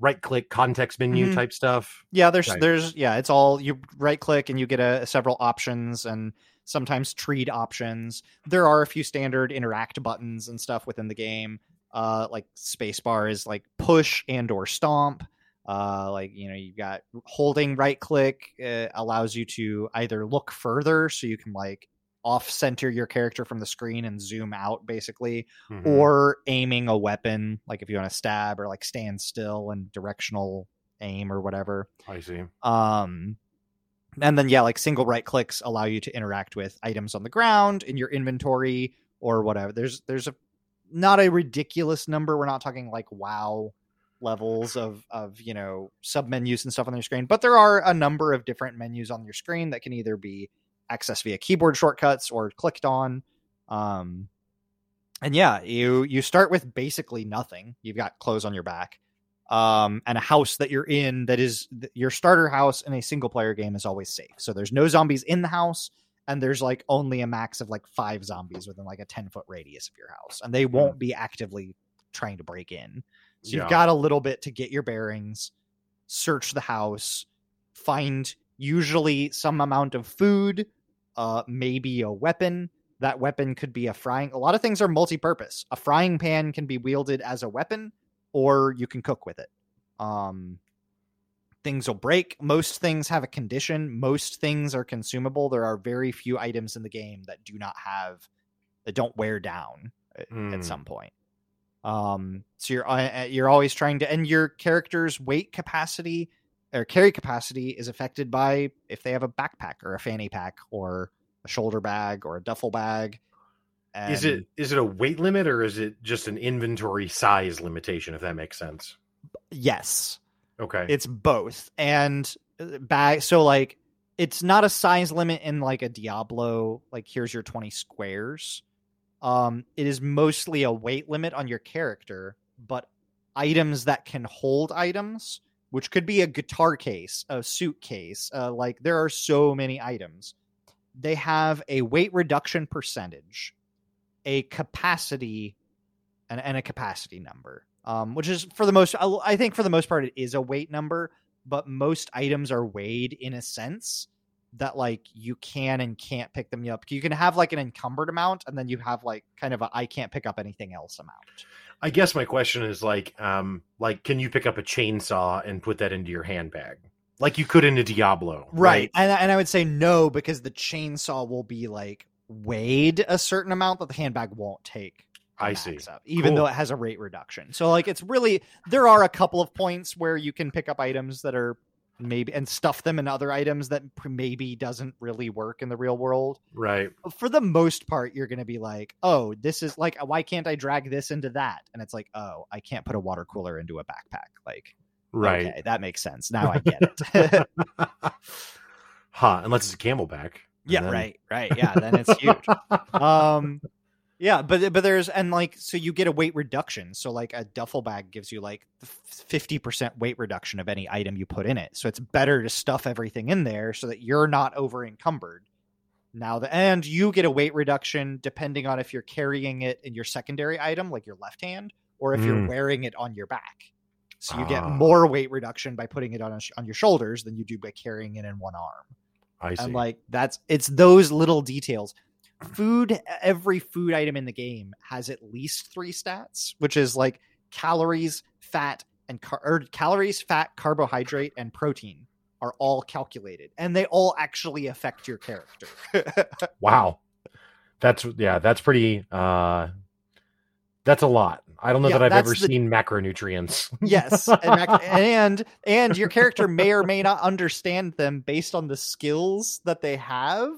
right click context menu Mhm. type stuff. Yeah, there's Right. there's yeah, it's all you right click and you get a several options and sometimes treed options. There are a few standard interact buttons and stuff within the game. Uh like spacebar is like push and or stomp. Uh like you know, you've got holding right click uh, allows you to either look further so you can like off center your character from the screen and zoom out basically Mhm. or aiming a weapon, like if you want to stab or like stand still and directional aim or whatever. I see. Um, and then yeah, like single right clicks allow you to interact with items on the ground in your inventory or whatever. There's there's a not a ridiculous number. We're not talking like wow levels of of you know sub menus and stuff on your screen, but there are a number of different menus on your screen that can either be accessed via keyboard shortcuts or clicked on. Um, and yeah, you you start with basically nothing. You've got clothes on your back, um, and a house that you're in that is th- your starter house in a single player game is always safe. So there's no zombies in the house, and there's like only a max of like five zombies within like a ten foot radius of your house, and they won't be actively trying to break in. So Yeah. you've got a little bit to get your bearings, search the house, find usually some amount of food, uh, maybe a weapon. That weapon could be a frying. A lot of things are multi-purpose. A frying pan can be wielded as a weapon, or you can cook with it. Um, things will break. Most things have a condition. Most things are consumable. There are very few items in the game that do not have that don't wear down at, Hmm. at some point. Um, so you're uh, you're always trying to, and your character's weight capacity or carry capacity is affected by if they have a backpack or a fanny pack or a shoulder bag or a duffel bag. is it is it a weight limit or is it just an inventory size limitation? If that makes sense. Yes. Okay. It's both. And uh, bag so like it's not a size limit in like a Diablo, like here's your 20 squares. Um it is mostly a weight limit on your character, but items that can hold items, which could be a guitar case, a suitcase, uh, like there are so many items. They have a weight reduction percentage, a capacity and, and a capacity number um, which is for the most I think for the most part it is a weight number, but most items are weighed in a sense that like you can and can't pick them up. You can have like an encumbered amount, and then you have like kind of a I can't pick up anything else amount. I guess my question is like, um, like, can you pick up a chainsaw and put that into your handbag, like you could into Diablo? Right, and and I would say no because the chainsaw will be like weighed a certain amount that the handbag won't take. I see. Up, even Cool. though it has a rate reduction. So like it's really there are a couple of points where you can pick up items that are maybe and stuff them in other items that maybe doesn't really work in the real world. Right. For the most part, you're going to be like, "Oh, this is like why can't I drag this into that?" And it's like, "Oh, I can't put a water cooler into a backpack." Like, Right. okay, that makes sense. Now I get it. *laughs* huh. Unless it's a camelback. Yeah, then- right, right. Yeah, then it's huge. um yeah but but there's and like so you get a weight reduction so like a duffel bag gives you like 50% weight reduction of any item you put in it so it's better to stuff everything in there so that you're not over encumbered now the and you get a weight reduction depending on if you're carrying it in your secondary item like your left hand or if you're Mm. wearing it on your back so you get Ah. more weight reduction by putting it on sh- on your shoulders than you do by carrying it in one arm I see. and like that's it's those little details. Food, every food item in the game has at least three stats, which is like calories, fat, and car- or calories, fat, carbohydrate, and protein are all calculated, and they all actually affect your character. *laughs* wow. That's yeah. That's pretty. uh That's a lot. I don't know Yeah, that I've ever the- seen macronutrients. yes, *laughs* and, mac- and and your character may or may not understand them based on the skills that they have,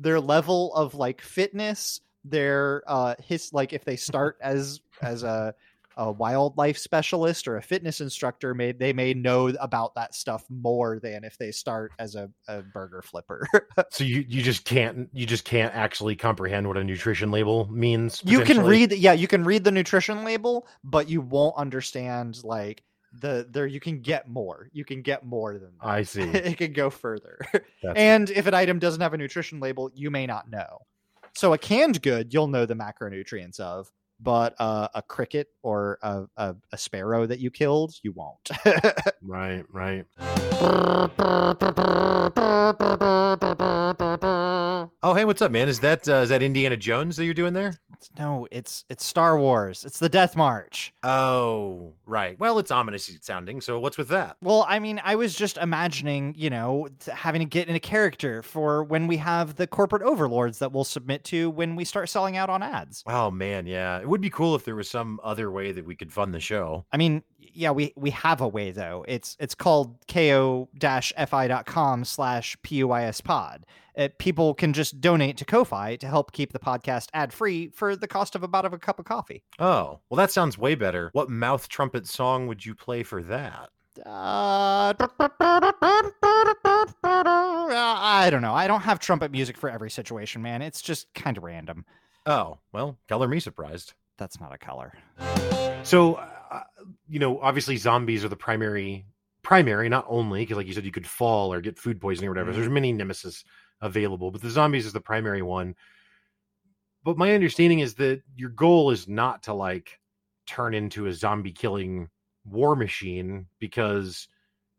their level of like fitness, their uh his like if they start *laughs* as as a a wildlife specialist or a fitness instructor may they may know about that stuff more than if they start as a, a burger flipper. *laughs* so you you just can't you just can't actually comprehend what a nutrition label means. you can read yeah, you can read the nutrition label, but you won't understand like the there you can get more. You can get more than that. I *laughs* see. it can go further. *laughs* That's- and if an item doesn't have a nutrition label, you may not know. So a canned good, you'll know the macronutrients of, but uh, a cricket or a, a, a sparrow that you killed, you won't. Right. Right. Oh, hey, what's up, man? Is that uh, is that Indiana Jones that you're doing there? no, it's it's Star Wars. It's the Death March. Oh, right. Well, it's ominous sounding. So what's with that? Well, I mean, I was just imagining, you know, having to get in a character for when we have the corporate overlords that we'll submit to when we start selling out on ads. Oh man, yeah. Would be cool if there was some other way that we could fund the show. I mean, yeah, we we have a way though. It's it's called ko-fi.com slash puis pod. Uh, people can just donate to Ko-fi to help keep the podcast ad free for the cost of about of a cup of coffee. Oh, well, that sounds way better. What mouth trumpet song would you play for that? Uh, I don't know. I don't have trumpet music for every situation, man. It's just kind of random. Oh, well, color me surprised. That's not a color. So, uh, you know, obviously zombies are the primary, primary, not only because, like you said, you could fall or get food poisoning or whatever. Mhm. There's many nemesis available, but the zombies is the primary one. But my understanding is that your goal is not to like turn into a zombie killing war machine because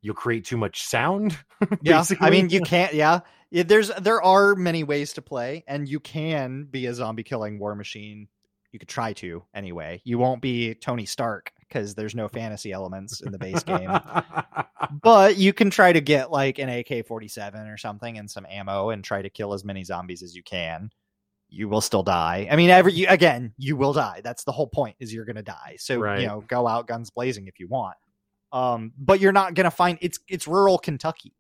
you'll create too much sound. *laughs* Yeah, I mean, you can't. Yeah, Yeah, there's there are many ways to play, and you can be a zombie killing war machine. You could try to anyway. You won't be Tony Stark because there's no fantasy elements in the base game. *laughs* but you can try to get like an AK 47 or something and some ammo and try to kill as many zombies as you can. You will still die. I mean, every you, again, you will die. That's the whole point is you're going to die. So, Right. you know, go out guns blazing if you want. Um, but you're not going to find it's it's rural Kentucky.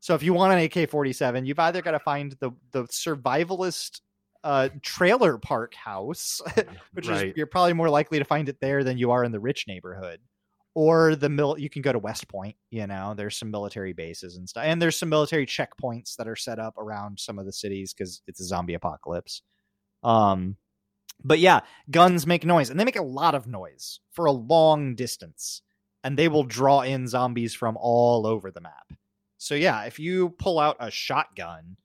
So if you want an AK-47, you've either got to find the the survivalist uh trailer park house, *laughs* which Right. is you're probably more likely to find it there than you are in the rich neighborhood or the mil you can go to West Point, you know, there's some military bases and stuff. And there's some military checkpoints that are set up around some of the cities because it's a zombie apocalypse. Um but yeah, guns make noise and they make a lot of noise for a long distance. And they will draw in zombies from all over the map. So yeah, if you pull out a shotgun,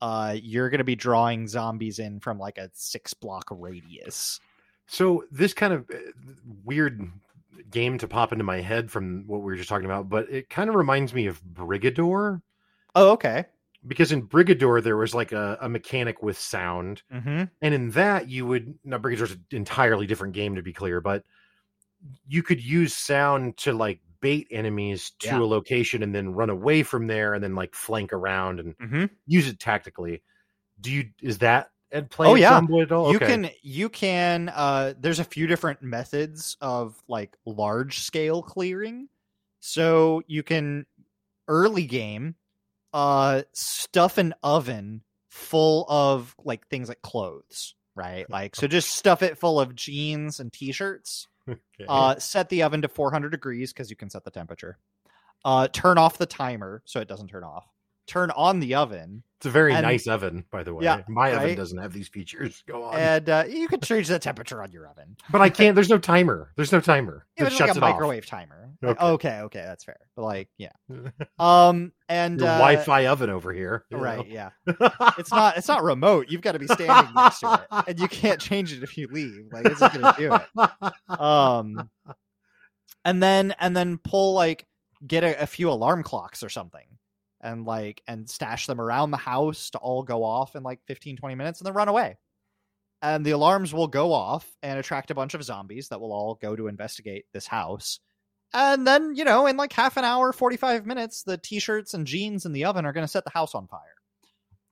uh, you're going to be drawing zombies in from like a six block radius. So this kind of uh, weird game to pop into my head from what we were just talking about, but it kind of reminds me of Brigador. Oh, okay. Because in Brigador there was like a, a mechanic with sound, Mm-hmm. and in that you would now Brigador's an entirely different game to be clear, but you could use sound to like bait enemies to Yeah. a location and then run away from there and then like flank around and Mm-hmm. use it tactically. Do you is that at play Oh, yeah. Zomboid at all? You can you can uh there's a few different methods of like large scale clearing. So you can early game uh stuff an oven full of like things like clothes, right? Like so just stuff it full of jeans and t-shirts. Okay. Uh set the oven to 400 degrees cuz you can set the temperature. Uh turn off the timer so it doesn't turn off. Turn on the oven It's a very And- nice oven, by the way. Yeah, My oven doesn't have these features. *laughs* Go on. and uh, you can change the temperature on your oven. *laughs* but I can't. There's no timer. There's no timer. Yeah, It it's like shuts a it off. microwave timer. Okay. okay, okay, that's fair. But like, yeah. *laughs* Um, and uh, Wi-Fi oven over here. right? Yeah, it's not. It's not remote. You've got to be standing next to it, and you can't change it if you leave. Like, it's not gonna do it. Um, and then and then pull like get a, a few alarm clocks or something, and like and stash them around the house to all go off in like 15, 20 minutes, and then run away. And the alarms will go off and attract a bunch of zombies that will all go to investigate this house. And then, you know, in like half an hour, 45 minutes, the t shirts and jeans in the oven are going to set the house on fire.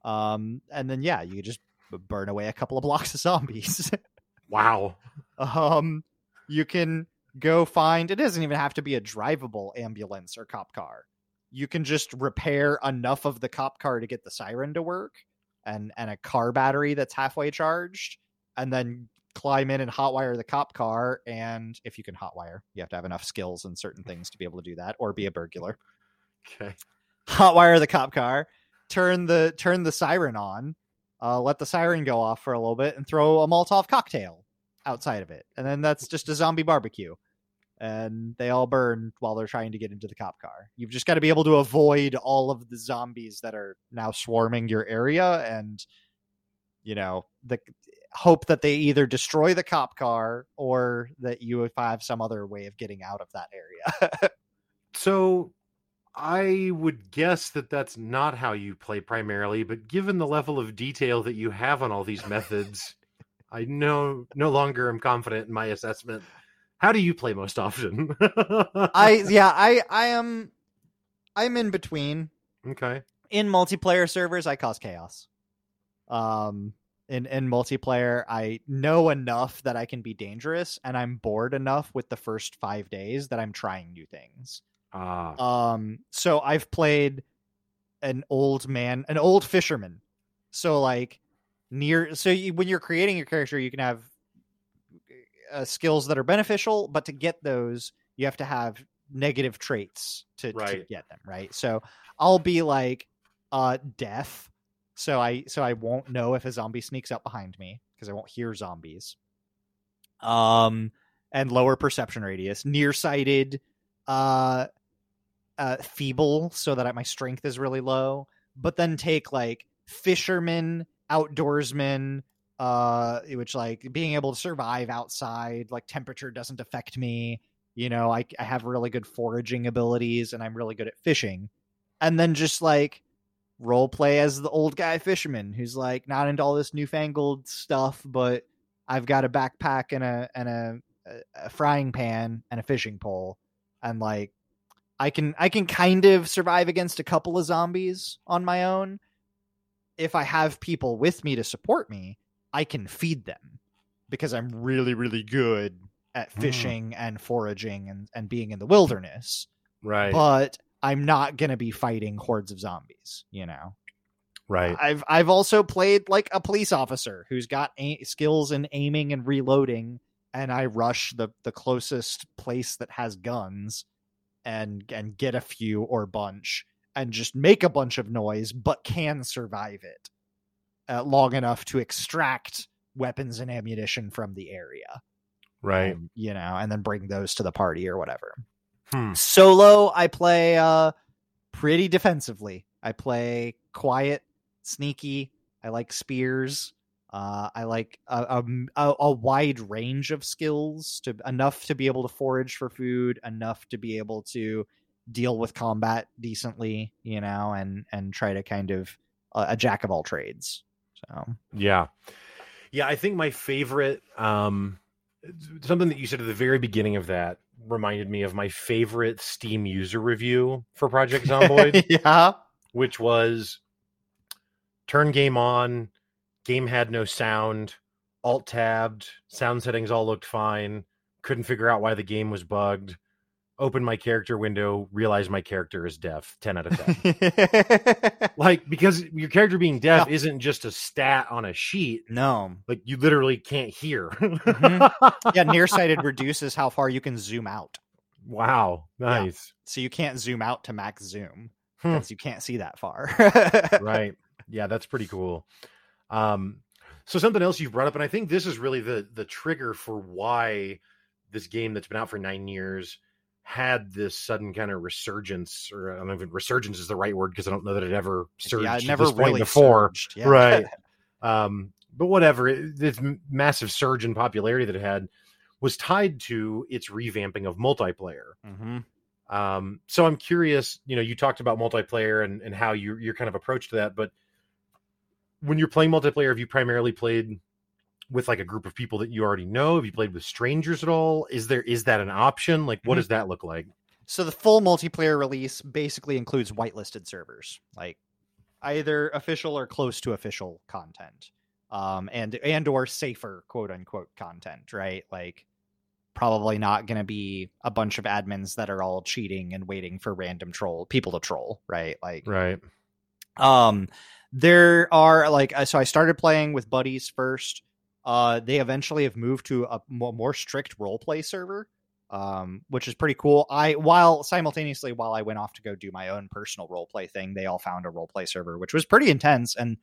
Um, and then, yeah, you just burn away a couple of blocks of zombies. *laughs* wow. um, you can go find, it doesn't even have to be a drivable ambulance or cop car. You can just repair enough of the cop car to get the siren to work and, and a car battery that's halfway charged, and then climb in and hotwire the cop car. And if you can hotwire, you have to have enough skills and certain *laughs* things to be able to do that, or be a burglar. Okay. Hotwire the cop car, turn the turn the siren on, uh, let the siren go off for a little bit, and throw a Molotov cocktail outside of it, and then that's just a zombie barbecue. And they all burn while they're trying to get into the cop car. You've just got to be able to avoid all of the zombies that are now swarming your area, and you know the hope that they either destroy the cop car or that you have some other way of getting out of that area. *laughs* So I would guess that that's not how you play primarily, but given the level of detail that you have on all these methods, *laughs* I know no longer am confident in my assessment. How do you play most often? *laughs* I yeah, I I am I'm in between. okay. In multiplayer servers, I cause chaos. Um in in multiplayer, I know enough that I can be dangerous and I'm bored enough with the first 5 days that I'm trying new things. Ah, Um so I've played an old man, an old fisherman. So like near so you, when you're creating your character, you can have uh, skills that are beneficial, but to get those, you have to have negative traits to, to get them, right? So I'll be like uh deaf. So I so I won't know if a zombie sneaks up behind me because I won't hear zombies. Um and lower perception radius, nearsighted, uh uh feeble so that my strength is really low, but then take like fisherman, outdoorsman, uh which like being able to survive outside, like temperature doesn't affect me. You know, I I have really good foraging abilities and I'm really good at fishing. And then just like role play as the old guy fisherman who's like not into all this newfangled stuff, but I've got a backpack and a and a, a, a frying pan and a fishing pole, and like I can I can kind of survive against a couple of zombies on my own. If I have people with me to support me, I can feed them because I'm really really good at Hmm. fishing and foraging and, and being in the wilderness. right. But I'm not gonna be fighting hordes of zombies, you know. right. I've I've also played like a police officer who's got a- skills in aiming and reloading and I rush the the closest place that has guns and and get a few or bunch and just make a bunch of noise but can survive it uh, long enough to extract weapons and ammunition from the area. Right. um, you know and then bring those to the party or whatever. Hmm. solo i play uh pretty defensively. I play quiet sneaky. I like spears. Uh i like a, a, a wide range of skills to enough to be able to forage for food enough to be able to deal with combat decently you know and and try to kind of uh, a jack of all trades so Yeah. Yeah, I think my favorite um something that you said at the very beginning of that reminded me of my favorite Steam user review for Project Zomboid, *laughs* yeah which was turn game on, game had no sound, alt tabbed, sound settings all looked fine, couldn't figure out why the game was bugged. Open my character window, realize my character is deaf. 10 out of 10. *laughs* like because your character being deaf Yeah. isn't just a stat on a sheet. No. Like you literally can't hear. Yeah nearsighted *laughs* reduces how far you can zoom out. Wow nice. So you can't zoom out to max zoom Hmm. because you can't see that far. Right. *laughs* Yeah that's pretty cool. Um so something else you've brought up and i think this is really the the trigger for why this game that's been out for nine years had this sudden kind of resurgence or i don't know if resurgence is the right word because i don't know that it ever surged yeah it to never this point really before surged. Yeah. Right. *laughs* um, but whatever it, this massive surge in popularity that it had was tied to its revamping of multiplayer hmm um, so i'm curious you know you talked about multiplayer and, and how you, your kind of approach to that but when you're playing multiplayer have you primarily played with like a group of people that you already know? Have you played with strangers at all? Is there is that an option? Like what Mhm. does that look like? So the full multiplayer release basically includes whitelisted servers like either official or close to official content um and and or safer quote unquote content right? Like probably not going to be a bunch of admins that are all cheating and waiting for random troll people to troll right? Like right. um there are like so i started playing with buddies first uh they eventually have moved to a more, strict role play server um which is pretty cool i while simultaneously while i went off to go do my own personal role play thing they all found a role play server which was pretty intense and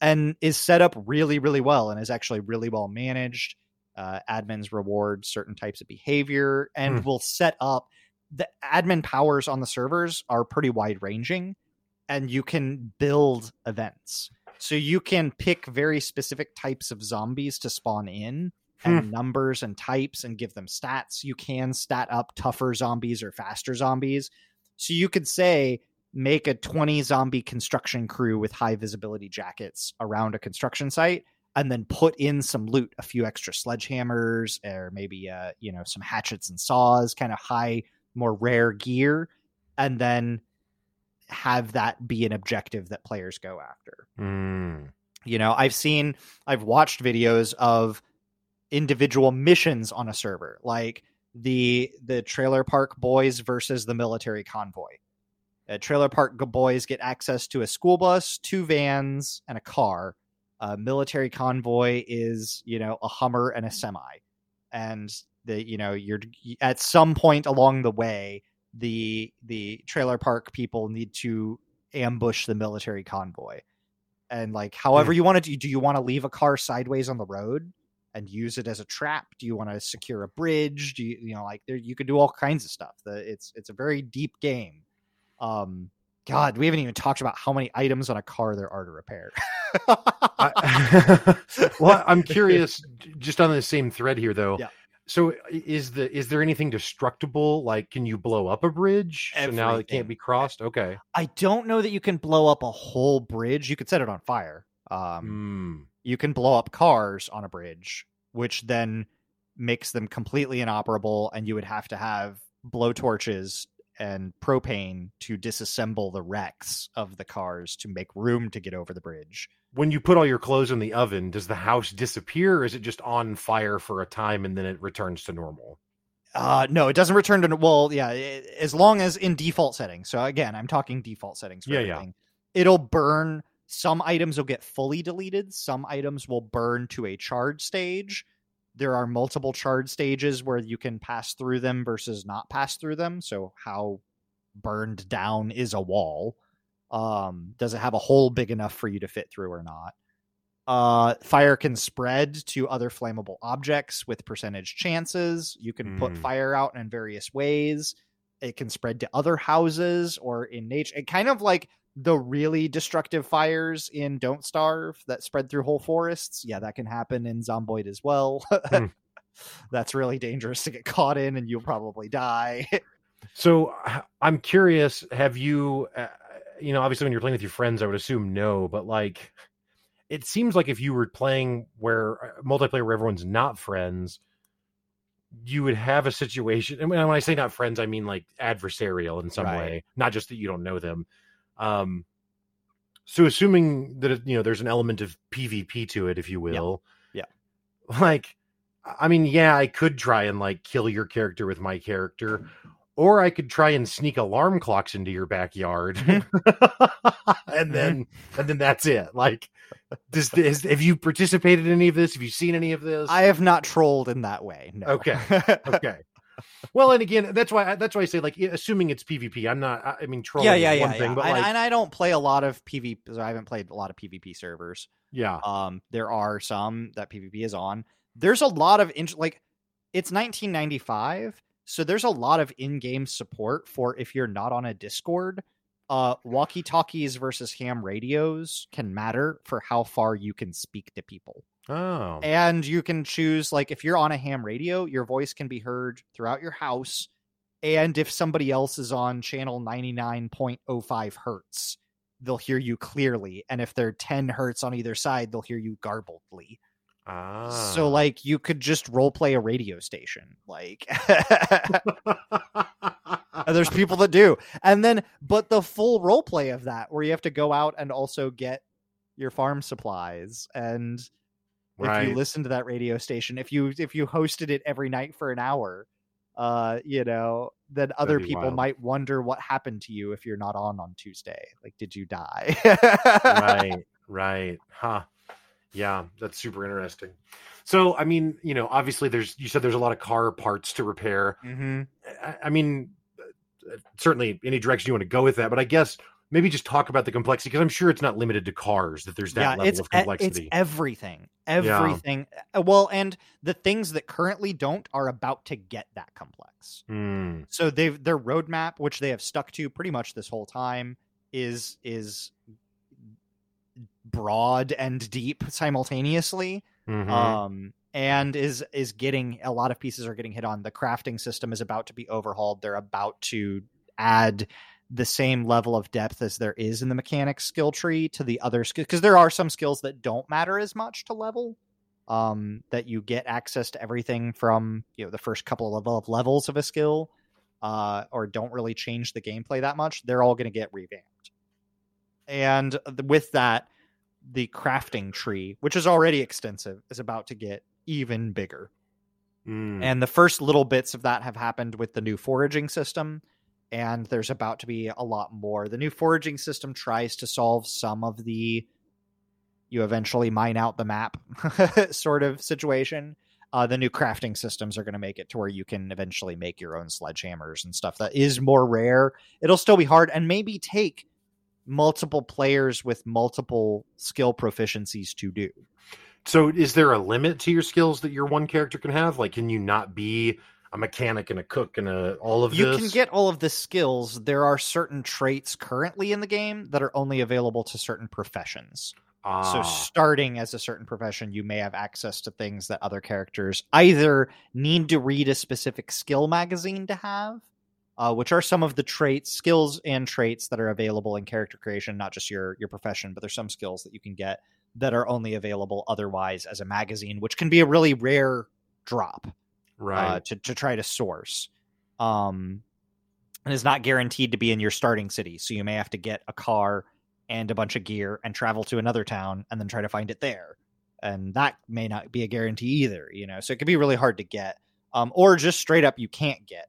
and is set up really really well and is actually really well managed uh, admins reward certain types of behavior and Hmm. will set up the admin powers on the servers are pretty wide ranging and you can build events. So you can pick very specific types of zombies to spawn in and numbers and types and give them stats. You can stat up tougher zombies or faster zombies. So you could say make a 20 zombie construction crew with high visibility jackets around a construction site and then put in some loot, a few extra sledgehammers or maybe uh, you know, some hatchets and saws, kind of high more rare gear and then have that be an objective that players go after. Mm. You know, I've seen, I've watched videos of individual missions on a server, like the the trailer park boys versus the military convoy. Uh, trailer park boys get access to a school bus, two vans, and a car. A military convoy is, you know, a Hummer and a semi, and the you know you're at some point along the way the the trailer park people need to ambush the military convoy. And like however you want to do do you want to leave a car sideways on the road and use it as a trap? Do you want to secure a bridge? Do you you know like there you could do all kinds of stuff. The, it's it's a very deep game. Um god we haven't even talked about how many items on a car there are to repair. I, *laughs* *laughs* well, I'm curious, just on the same thread here, though. Yeah. So, is the is there anything destructible? Like, can you blow up a bridge so now it can't be crossed? Okay. i don't know that you can blow up a whole bridge you could set it on fire um Mm. you can blow up cars on a bridge, which then makes them completely inoperable, and you would have to have blowtorches and propane to disassemble the wrecks of the cars to make room to get over the bridge. When you put all your clothes in the oven, does the house disappear, or is it just on fire for a time and then it returns to normal? Uh, no, it doesn't return to well, yeah, i as long as in default settings. So again, I'm talking default settings. For Yeah, yeah. It'll burn. Some items will get fully deleted. Some items will burn to a charge stage, there are multiple charred stages where you can pass through them versus not pass through them. So how burned down is a wall? Um, does it have a hole big enough for you to fit through or not? Uh, fire can spread to other flammable objects with percentage chances. You can put Mm. fire out in various ways. It can spread to other houses or in nature. It kind of like the really destructive fires in Don't Starve that spread through whole forests. Yeah, that can happen in Zomboid as well. Hmm. *laughs* That's really dangerous to get caught in, and you'll probably die. *laughs* So I'm curious, have you, uh, you know, obviously when you're playing with your friends, I would assume no, but like, it seems like if you were playing where uh, multiplayer where everyone's not friends, you would have a situation. And when when I say not friends, I mean like adversarial in some Right. way, not just that you don't know them. Um, so assuming that you know there's an element of PvP to it, if you will, Yeah. *laughs* like, I mean, yeah, I could try and like kill your character with my character, or I could try and sneak alarm clocks into your backyard, *laughs* and then and then that's it. Like, does this? Have you participated in any of this? Have you seen any of this? I have not trolled in that way. No. Okay. *laughs* okay. Well, and again, that's why that's why I say like assuming it's PvP. I'm not. I I mean, trolling yeah, yeah, is yeah. one yeah. thing, but and, like, and I don't play a lot of PvP. So I haven't played a lot of PvP servers. yeah, Um, there are some that PvP is on. There's a lot of in- like it's 1995, so there's a lot of in-game support for if you're not on a Discord. Uh, walkie-talkies versus ham radios can matter for how far you can speak to people. Oh, and you can choose like if you're on a ham radio your voice can be heard throughout your house and if somebody else is on channel 99.05 hertz they'll hear you clearly and if they're 10 hertz on either side they'll hear you garbledly. Ah. so like you could just role play a radio station like *laughs* there's *laughs* people that do. And then but the full role play of that where you have to go out and also get your farm supplies and if you listen to that radio station if you if you hosted it every night for an hour uh you know then other people wild. might wonder what happened to you if you're not on on tuesday like did you die right, *laughs* right, huh? Yeah, that's super interesting. So, I mean, you know, obviously, there's you said there's a lot of car parts to repair. hmm I, I mean, uh, certainly any direction you want to go with that, but I guess maybe just talk about the complexity because I'm sure it's not limited to cars. That there's that yeah level it's of complexity. it's everything everything Uh, well and the things that currently don't are about to get that complex Hmm. so they've their roadmap which they have stuck to pretty much this whole time is is broad and deep simultaneously Mhm. um and is is getting a lot of pieces are getting hit on the crafting system is about to be overhauled they're about to add the same level of depth as there is in the mechanics skill tree to the other skills because there are some skills that don't matter as much to level um that you get access to everything from you know the first couple of of levels of a skill uh or don't really change the gameplay that much they're all going to get revamped and th- with that the crafting tree which is already extensive is about to get even bigger Mm. and the first little bits of that have happened with the new foraging system and there's about to be a lot more. The new foraging system tries to solve some of the you eventually mine out the map *laughs* sort of situation. Uh, the new crafting systems are going to make it to where you can eventually make your own sledgehammers and stuff that is more rare. It'll still be hard and maybe take multiple players with multiple skill proficiencies to do. So, is there a limit to your skills that your one character can have? Like, can you not be a mechanic and a cook and a all of this. you this? can get all of the skills. There are certain traits currently in the game that are only available to certain professions. Ah. So starting as a certain profession, you may have access to things that other characters either need to read a specific skill magazine to have, uh, which are some of the traits, skills and traits that are available in character creation, not just your your profession, but there's some skills that you can get that are only available otherwise as a magazine, which can be a really rare drop right. uh, to to try to source. Um, and is not guaranteed to be in your starting city, so you may have to get a car and a bunch of gear and travel to another town and then try to find it there. And that may not be a guarantee either, you know. So it could be really hard to get, um, or just straight up you can't get,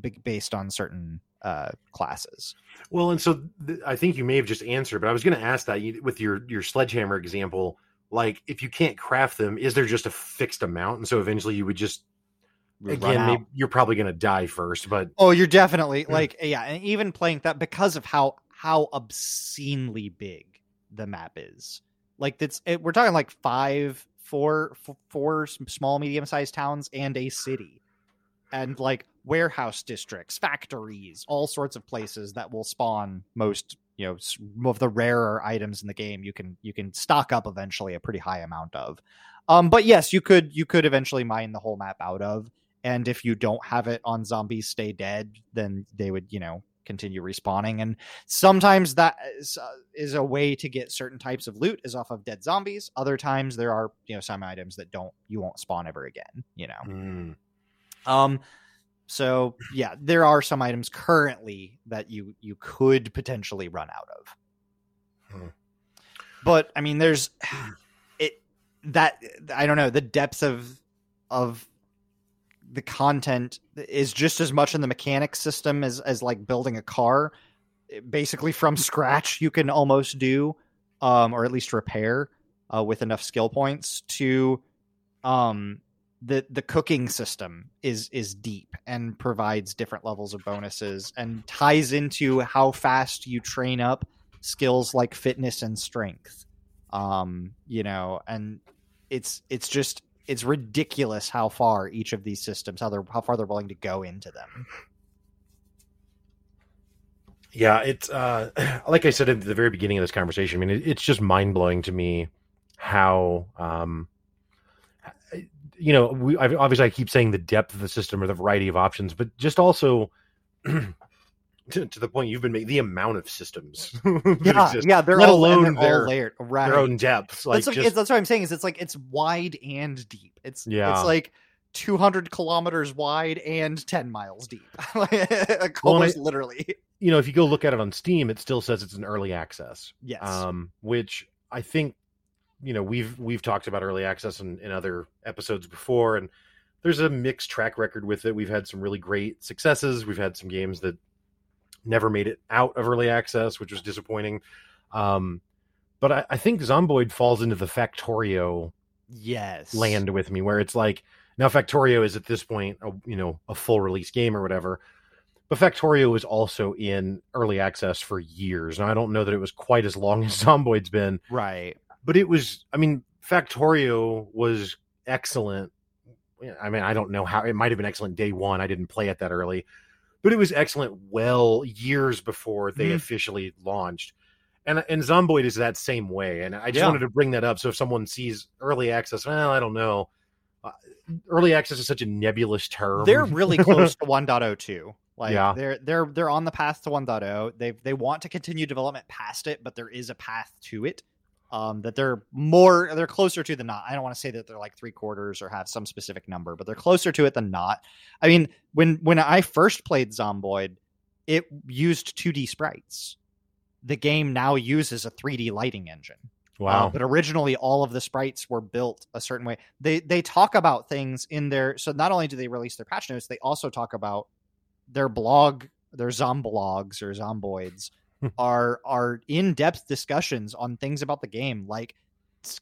b- based on certain uh, classes. Well, and so th- I think you may have just answered, but I was going to ask that you, with your your sledgehammer example. Like if you can't craft them, is there just a fixed amount? And so eventually you would just again, maybe you're probably going to die first, but Oh, you're definitely Hmm. like yeah, and even playing that because of how how obscenely big the map is. Like it's it, we're talking like five, four, f- four small medium sized towns and a city, and like warehouse districts, factories, all sorts of places that will spawn most you know of the rarer items in the game. You can you can stock up eventually a pretty high amount of. Um, but yes, you could you could eventually mine the whole map out of and if you don't have it on zombies stay dead then they would you know continue respawning and sometimes that is, uh, is a way to get certain types of loot is off of dead zombies other times there are you know some items that don't you won't spawn ever again you know mm, um so yeah there are some items currently that you you could potentially run out of. Hmm. but i mean there's it that i don't know the depth of of the content is just as much in the mechanics system as as like building a car. Basically from *laughs* scratch you can almost do um or at least repair uh, with enough skill points to um the the cooking system is is deep and provides different levels of bonuses and ties into how fast you train up skills like fitness and strength um you know and it's it's just it's ridiculous how far each of these systems how they're how far they're willing to go into them yeah, it's uh, *clears throat* like I said at the very beginning of this conversation. I mean, it, it's just mind blowing to me how, um, you know, we obviously I keep saying the depth of the system or the variety of options, but just also *clears throat* to, to the point you've been making, the amount of systems. *laughs* yeah exist, yeah they're let all, alone they're their- all layered right their own depths. Like that's, just, it's, that's what I'm saying. Is it's like it's wide and deep. It's Yeah. it's like 200 kilometers wide and 10 miles deep, *laughs* like Well, almost and literally. you know, if you go look at it on Steam, it still says it's an early access. Yes. um, which I think you know we've we've talked about early access in, in other episodes before, and there's a mixed track record with it. We've had some really great successes. We've had some games that never made it out of early access, which was disappointing. Um, but I, I think Zomboid falls into the Factorio yes. land with me, where it's like now Factorio is at this point a you know a full release game or whatever. But Factorio was also in early access for years. And I don't know that it was quite as long *laughs* as Zomboid's been, Right. But it was, I mean, Factorio was excellent. I mean, I don't know how it might have been excellent day one. I didn't play it that early, but it was excellent well years before they Mhm. officially launched. And and Zomboid is that same way. And I just Yeah. wanted to bring that up. So if someone sees early access, well, I don't know. Uh, early access is such a nebulous term. They're really close to *laughs* 1.0 too. Like Yeah. they're they're they're on the path to 1.0. They they want to continue development past it, but there is a path to it. Um, that they're more they're closer to than not. I don't want to say that they're like three quarters or have some specific number, but they're closer to it than not. I mean, when when I first played Zomboid, it used 2D sprites. The game now uses a 3D lighting engine. Uh, wow. but originally, all of the sprites were built a certain way. They they talk about things in their so not only do they release their patch notes, they also talk about their blog, their zomblogs or zomboids *laughs* are are in depth discussions on things about the game, like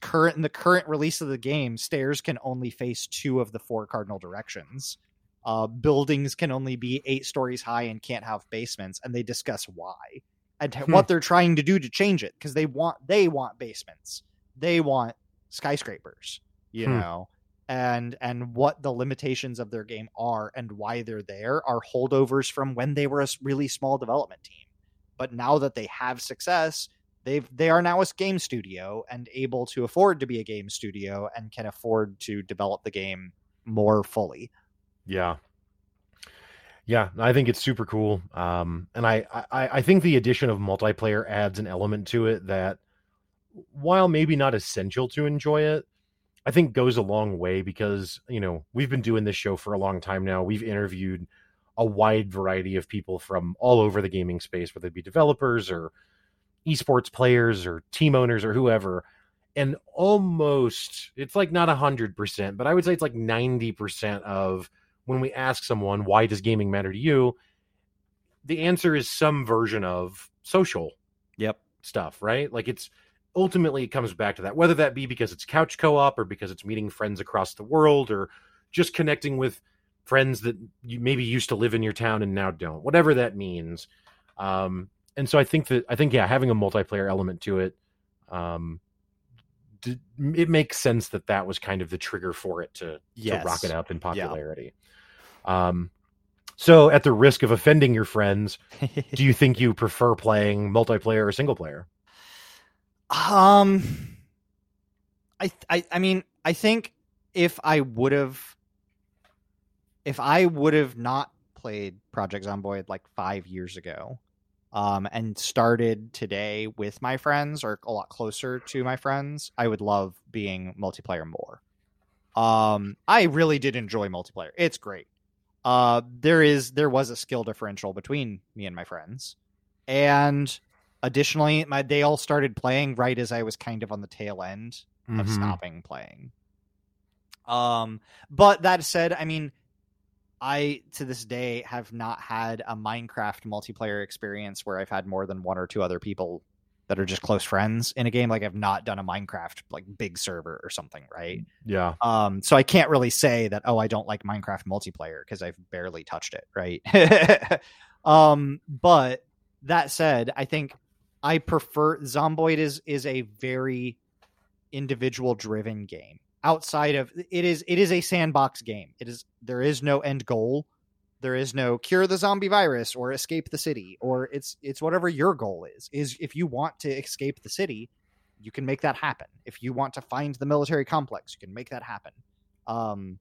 current in the current release of the game, stairs can only face two of the four cardinal directions. Uh, buildings can only be eight stories high and can't have basements, and they discuss why and Hmm. what they're trying to do to change it because they want they want basements, they want skyscrapers, you Hmm. know, and and what the limitations of their game are and why they're there are holdovers from when they were a really small development team. But now that they have success, they've they are now a game studio and able to afford to be a game studio and can afford to develop the game more fully. Yeah. Yeah, I think it's super cool. Um, and I, I, I think the addition of multiplayer adds an element to it that, while maybe not essential to enjoy it, I think goes a long way because, you know, we've been doing this show for a long time now. We've interviewed a wide variety of people from all over the gaming space, whether it be developers or esports players or team owners or whoever. And almost, it's like not 100%, but I would say it's like 90% of when we ask someone, why does gaming matter to you? The answer is some version of social Yep. stuff, right? Like it's ultimately it comes back to that whether that be because it's couch co-op or because it's meeting friends across the world or just connecting with friends that you maybe used to live in your town and now don't whatever that means. Um and so i think that i think yeah having a multiplayer element to it um d- it makes sense that that was kind of the trigger for it to, Yes. to rocket up in popularity. Um so at the risk of offending your friends do you think you prefer playing multiplayer or single player? Um, I, I, I mean, I think if I would have, if I would have not played Project Zomboid like five years ago, um, and started today with my friends or a lot closer to my friends, I would love being multiplayer more. Um, I really did enjoy multiplayer. It's great. Uh, there is there was a skill differential between me and my friends, and additionally my they all started playing right as i was kind of on the tail end of Mhm. stopping playing um but that said i mean i to this day have not had a minecraft multiplayer experience where i've had more than one or two other people that are just close friends in a game like i've not done a minecraft like big server or something right yeah um, so I can't really say that oh I don't like Minecraft multiplayer because I've barely touched it, right? *laughs* um, but that said, I think I prefer Zomboid is is a very individual driven game. Outside of it is it is a sandbox game. It is there is no end goal. There is no cure the zombie virus or escape the city or it's it's whatever your goal is. Is if you want to escape the city, you can make that happen. If you want to find the military complex, you can make that happen. Um,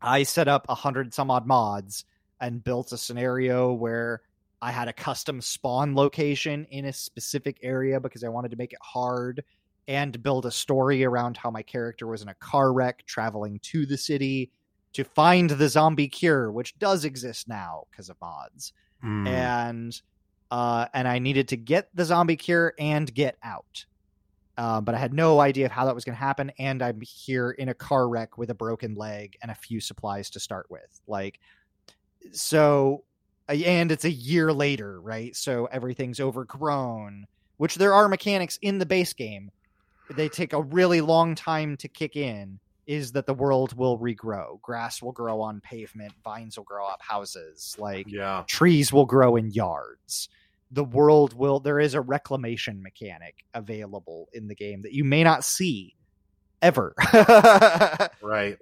I set up a hundred some odd mods and built a scenario where I had a custom spawn location in a specific area because I wanted to make it hard and build a story around how my character was in a car wreck traveling to the city to find the zombie cure, which does exist now because of mods Mm. and uh, and I needed to get the zombie cure and get out. Uh, but I had no idea of how that was going to happen, and I'm here in a car wreck with a broken leg and a few supplies to start with. Like, so, and it's a year later, right? So everything's overgrown, which there are mechanics in the base game. They take a really long time to kick in. Is that the world will regrow? Grass will grow on pavement, vines will grow up houses. Like, yeah trees will grow in yards the world will there is a reclamation mechanic available in the game that you may not see ever *laughs* right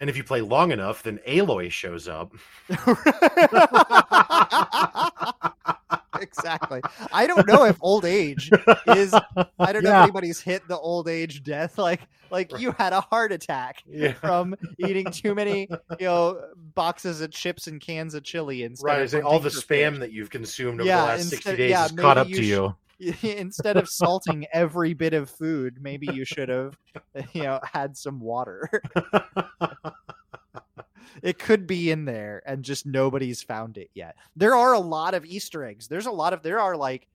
and if you play long enough then aloy shows up *laughs* *laughs* exactly i don't know if old age is i don't know Yeah. if anybody's hit the old age death like like you had a heart attack yeah from eating too many *laughs* you know boxes of chips and cans of chili instead right all the hunting for fish. spam that you've consumed over Yeah, the last instead- 60 days yeah, has caught up maybe to you you *laughs* instead of salting every bit of food, maybe you should have, you know, had some water. It could be in there and just nobody's found it yet. There are a lot of Easter eggs. There's a lot of there are like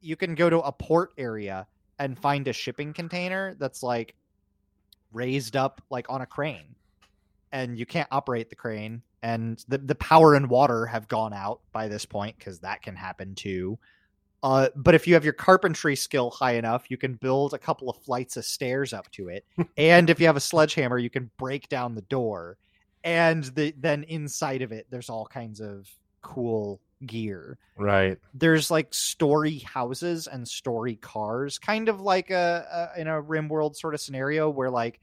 you can go to a port area and find a shipping container that's like raised up like on a crane. And you can't operate the crane and the the power and water have gone out by this point cuz that can happen too. Uh, but if you have your carpentry skill high enough, you can build a couple of flights of stairs up to it. *laughs* and if you have a sledgehammer, you can break down the door. And the, then inside of it, there's all kinds of cool gear. right There's like story houses and story cars, kind of like a, a in a RimWorld sort of scenario where like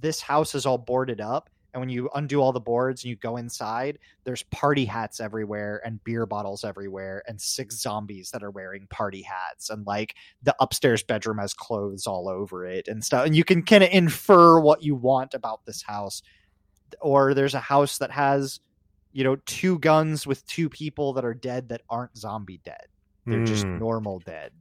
this house is all boarded up. And when you undo all the boards and you go inside, there's party hats everywhere and beer bottles everywhere and six zombies that are wearing party hats and like the upstairs bedroom has clothes all over it and stuff and you can kind of infer what you want about this house or there's a house that has you know two guns with two people that are dead that aren't zombie dead they're just Mm. normal dead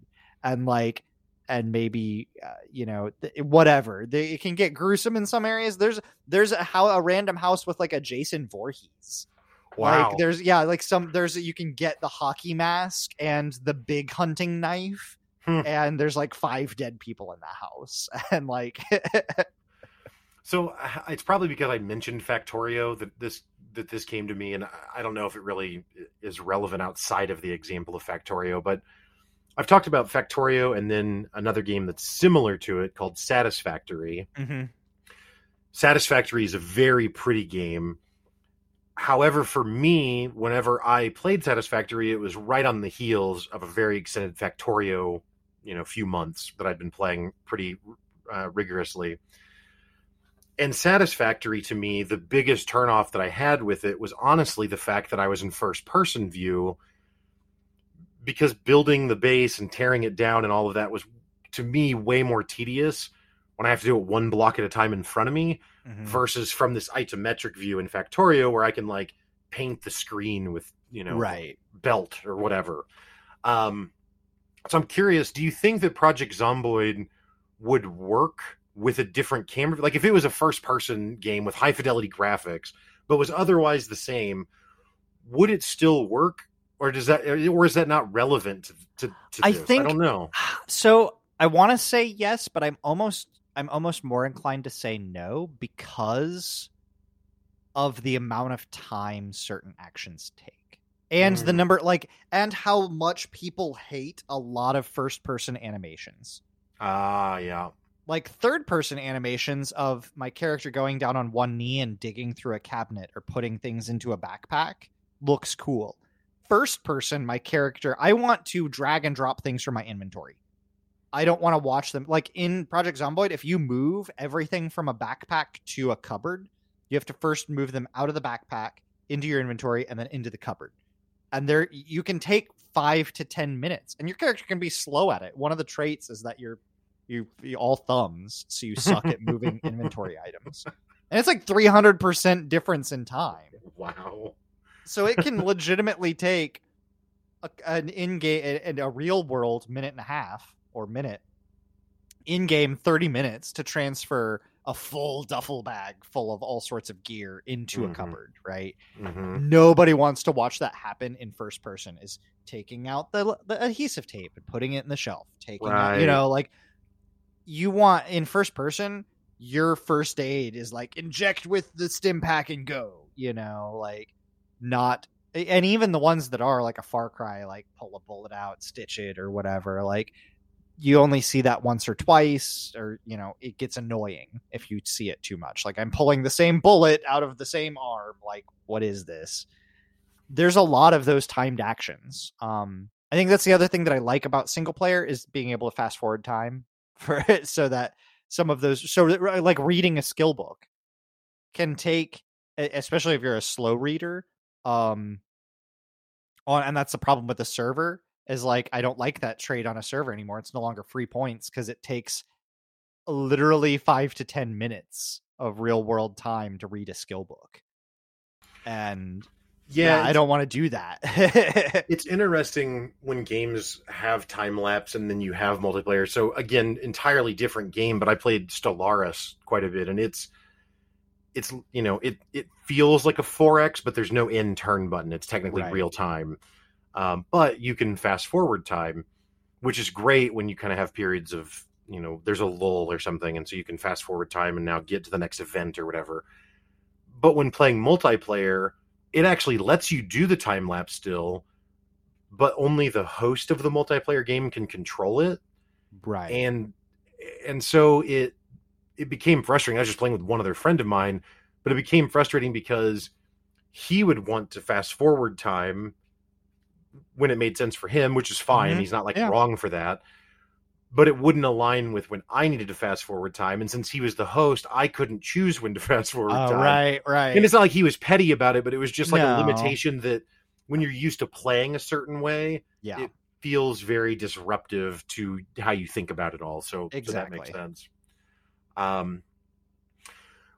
and like and maybe uh, you know th- whatever they, it can get gruesome in some areas there's there's a, how, a random house with like a jason Voorhees. wow Like there's yeah, like some there's you can get the hockey mask and the big hunting knife, Hmm. and there's like five dead people in the house, *laughs* and like *laughs* So uh, it's probably because I mentioned Factorio that this that this came to me, and I- I don't know if it really is relevant outside of the example of Factorio, but I've talked about Factorio and then another game that's similar to it called Satisfactory. Mm-hmm. Satisfactory is a very pretty game. However, for me, whenever I played Satisfactory, it was right on the heels of a very extended Factorio, you know, few months that I'd been playing pretty uh, rigorously. And Satisfactory to me, the biggest turnoff that I had with it was honestly the fact that I was in first person view because building the base and tearing it down and all of that was to me way more tedious when I have to do it one block at a time in front of me Mm-hmm. versus from this isometric view in Factorio where I can like paint the screen with, you know, Right. belt or whatever. Um, so I'm curious, do you think that Project Zomboid would work with a different camera? Like if it was a first person game with high fidelity graphics, but was otherwise the same, would it still work? Or does that, or is that not relevant to, to, to I this? think- I don't know. *sighs* So I want to say yes, but I'm almost I'm almost more inclined to say no because of the amount of time certain actions take. And the Mm. number like and how much people hate a lot of first person animations. Ah, yeah. Like third person animations of my character going down on one knee and digging through a cabinet or putting things into a backpack looks cool. First person, my character, I want to drag and drop things from my inventory. I don't want to watch them. Like in Project Zomboid, if you move everything from a backpack to a cupboard, you have to first move them out of the backpack into your inventory and then into the cupboard. And there you can take five to ten minutes, and your character can be slow at it. One of the traits is that you're you, you all thumbs, so you suck at moving *laughs* inventory items. And it's like three hundred percent difference in time. Wow. So it can legitimately take a, an in-game and a real world minute and a half or minute in-game 30 minutes to transfer a full duffel bag full of all sorts of gear into Mhm. a cupboard, right? hmm Nobody wants to watch that happen in first person is taking out the the adhesive tape and putting it in the shelf, taking out, you know, like you want in first person your first aid is like inject with the stim pack and go, you know, like not and even the ones that are like a far cry like pull a bullet out stitch it or whatever like you only see that once or twice or you know it gets annoying if you see it too much. Like i'm pulling the same bullet out of the same arm like what is this? There's a lot of those timed actions. Um i think that's the other thing that i like about single player is being able to fast forward time for it so that some of those so like reading a skill book can take especially if you're a slow reader um on and that's the problem with the server is like i don't like that trade on a server anymore. It's no longer free points because it takes literally five to ten minutes of real world time to read a skill book. And yeah, i don't want to do that *laughs* it's interesting when games have time lapse and then you have multiplayer. So again, entirely different game, but I played Stellaris quite a bit and it's it's you know, it it feels like a 4X but there's no end turn button. It's technically Right. real time. Um, but you can fast forward time, which is great when you kind of have periods of, you know, there's a lull or something and so you can fast forward time and now get to the next event or whatever. But when playing multiplayer, it actually lets you do the time lapse still, but only the host of the multiplayer game can control it. right And and so it it became frustrating. I was just playing with one other friend of mine, but it became frustrating because he would want to fast forward time when it made sense for him, which is fine. Mhm. He's not like Yeah. wrong for that. But it wouldn't align with when I needed to fast forward time. And since he was the host, I couldn't choose when to *laughs* fast forward Oh, time. right right And it's not like he was petty about it, but it was just like No. a limitation that when you're used to playing a certain way, yeah it feels very disruptive to how you think about it all. So, so that makes sense. Um,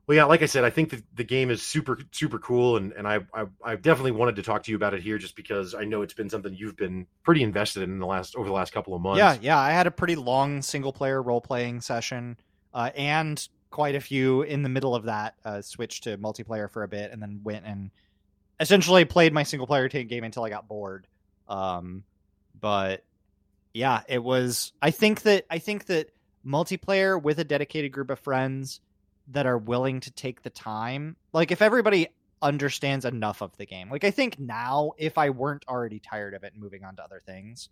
well, yeah, like I said, I think that the game is super, super cool, and and I, I I definitely wanted to talk to you about it here, just because I know it's been something you've been pretty invested in, the last over the last couple of months. Yeah, yeah. I had a pretty long single player role playing session, uh, and quite a few in the middle of that. Uh, switched to multiplayer for a bit, and then went and essentially played my single player game until I got bored. Um, but yeah, it was. I think that I think that multiplayer with a dedicated group of friends that are willing to take the time, like if everybody understands enough of the game, like I think now, if I weren't already tired of it and moving on to other things,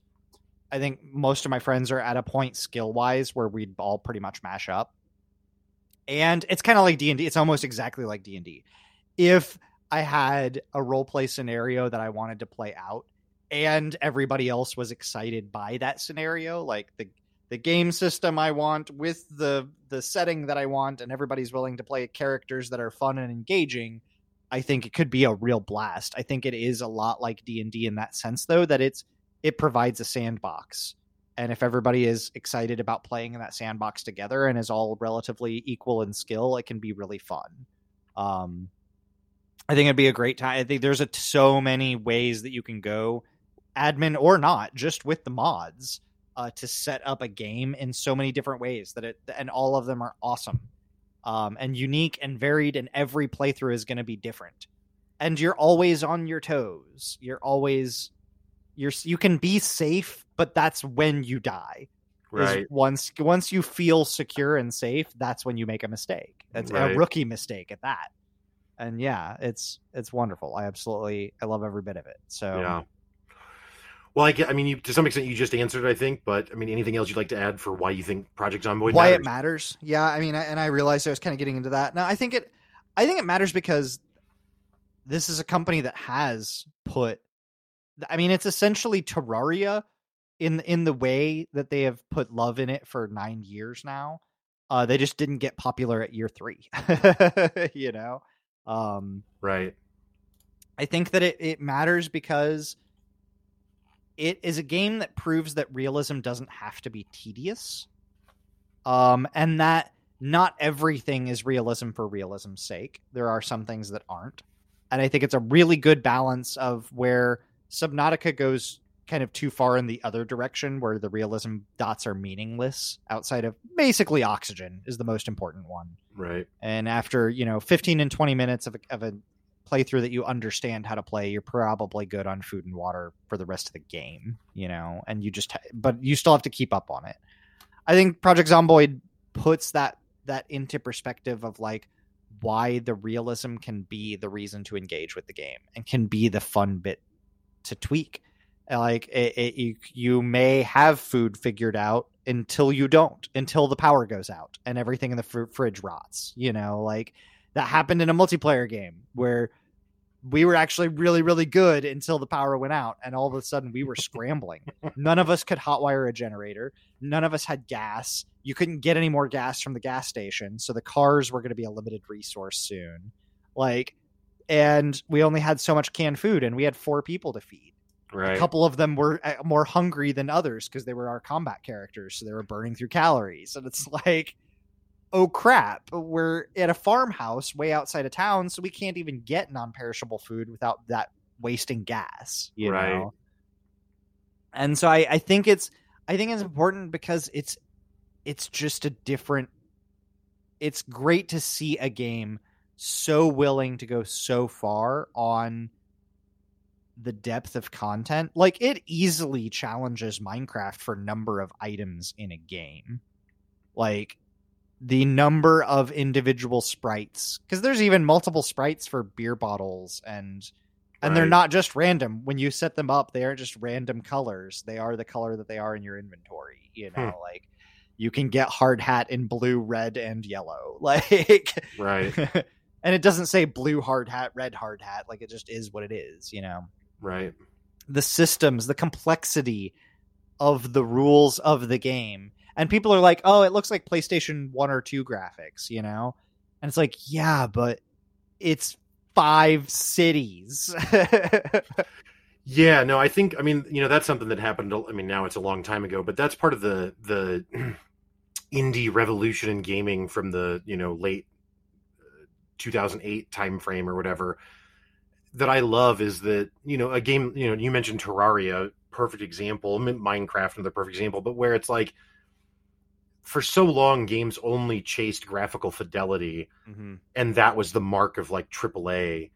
I think most of my friends are at a point skill wise where we'd all pretty much mash up. And it's kind of like D&D. It's almost exactly like D&D. If I had a role play scenario that I wanted to play out and everybody else was excited by that scenario, like the the game system I want with the the setting that I want and everybody's willing to play characters that are fun and engaging, I think it could be a real blast. I think it is a lot like D&D in that sense though that it's it provides a sandbox. And if everybody is excited about playing in that sandbox together and is all relatively equal in skill, it can be really fun. Um, I think it'd be a great time. I think there's so many ways that you can go, admin or not, just with the mods, uh, to set up a game in so many different ways that it, and all of them are awesome, um, and unique and varied, and every playthrough is going to be different. And you're always on your toes. You're always you're you can be safe, but that's when you die. Right. Once once you feel secure and safe, that's when you make a mistake. That's Right. a rookie mistake at that. And yeah, it's it's wonderful. I absolutely I love every bit of it. So Yeah. Well, I, get- I mean, you, to some extent, you just answered, I think. But I mean, anything else you'd like to add for why you think Project Zomboid why matters? it matters. Yeah, I mean, I- and I realized I was kind of getting into that. Now, I think it, I think it matters because this is a company that has put. I mean, it's essentially Terraria in in the way that they have put love in it for nine years now. Uh, they just didn't get popular at year three. *laughs* you know, um, Right. I think that it, it matters because it is a game that proves that realism doesn't have to be tedious. Um, and that not everything is realism for realism's sake. There are some things that aren't. And I think it's a really good balance of where Subnautica goes kind of too far in the other direction where the realism dots are meaningless outside of basically oxygen is the most important one Right. and after you know 15 and 20 minutes of a, of a playthrough that you understand how to play you're probably good on food and water for the rest of the game you know and you just but you still have to keep up on it. I think project zomboid puts that that into perspective of like why the realism can be the reason to engage with the game and can be the fun bit to tweak. Like it, it, you, you may have food figured out until you don't until the power goes out and everything in the fr- fridge rots you know like that happened in a multiplayer game where we were actually really really good until the power went out and all of a sudden we were scrambling none of us could hotwire a generator none of us had gas you couldn't get any more gas from the gas station so the cars were going to be a limited resource soon like and we only had so much canned food and we had four people to feed Right. a couple of them were uh, more hungry than others because they were our combat characters, so they were burning through calories. And it's *laughs* like, oh crap, we're at a farmhouse way outside of town, so we can't even get non-perishable food without that wasting gas. You Right. know. And so I, I think it's I think it's important because it's it's just a different. It's great to see a game so willing to go so far on the depth of content. Like it easily challenges Minecraft for number of items in a game. Like the number of individual sprites because there's even multiple sprites for beer bottles and and they're not just random when you set them up they aren't just random colors they are the color that they are in your inventory you know Hmm. like you can get hard hat in blue red and yellow *laughs* like Right. *laughs* and it doesn't say blue hard hat red hard hat like it just is what it is you know Right. the systems, the complexity of the rules of the game. And people are like, "Oh, it looks like PlayStation 1 or 2 graphics," you know? And it's like, "Yeah, but it's five cities." *laughs* Yeah, no, I think I mean, you know, that's something that happened I mean, now it's a long time ago, but that's part of the the *clears throat* indie revolution in gaming from the, you know, late uh, 2008 time frame or whatever that I love is that, you know, a game, you know, you mentioned Terraria, perfect example, Minecraft another perfect example, but where it's like for so long games only chased graphical fidelity mm-hmm. and that was the mark of like AAA.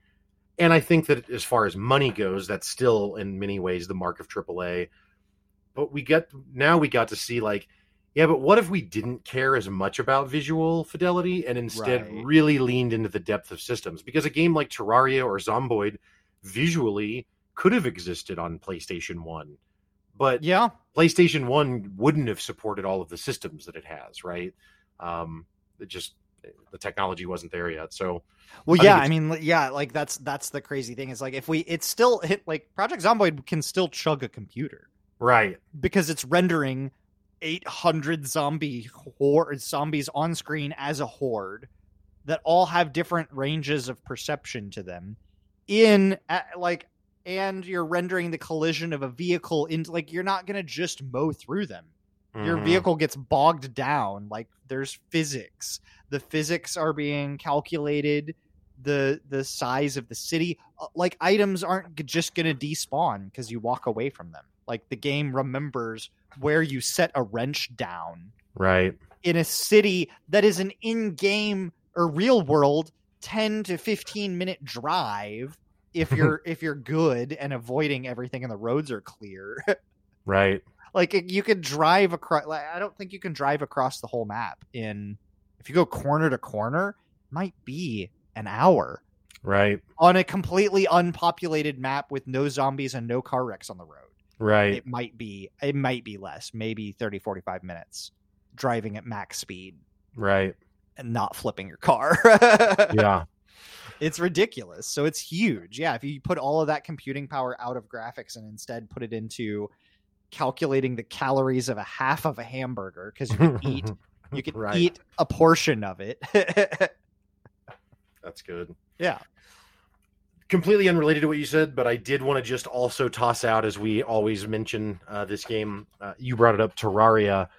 And I think that as far as money goes, that's still in many ways the mark of AAA. But we get now we got to see like, yeah, but what if we didn't care as much about visual fidelity and instead Right. really leaned into the depth of systems? Because a game like Terraria or Zomboid visually could have existed on PlayStation 1, but Yeah. PlayStation 1 wouldn't have supported all of the systems that it has, right? Um, it just the technology wasn't there yet. So Well, I yeah, I mean, yeah, like that's that's the crazy thing is like if we it's still hit like Project Zomboid can still chug a computer right, because it's rendering 800 zombie horde zombies on screen as a horde that all have different ranges of perception to them in like and you're rendering the collision of a vehicle into like you're not to just mow through them. Your Mhm. vehicle gets bogged down like there's physics. The physics are being calculated the the size of the city Uh, like items aren't just to despawn because you walk away from them. Like the game remembers where you set a wrench down right, in a city that is an in-game or real world 10 to 15 minute drive if *laughs* you're if you're good and avoiding everything and the roads are clear *laughs* right, like you could drive across like, i don't think you can drive across the whole map in if you go corner to corner might be an hour right, on a completely unpopulated map with no zombies and no car wrecks on the road right. it might be it might be less maybe 30 45 minutes driving at max speed right. and not flipping your car *laughs* Yeah. It's ridiculous so it's huge yeah if you put all of that computing power out of graphics and instead put it into calculating the calories of a half of a hamburger because you can eat *laughs* you can Right. eat a portion of it *laughs* That's good. yeah Completely unrelated to what you said, but I did want to just also toss out, as we always mention uh, this game. Uh, you brought it up, Terraria.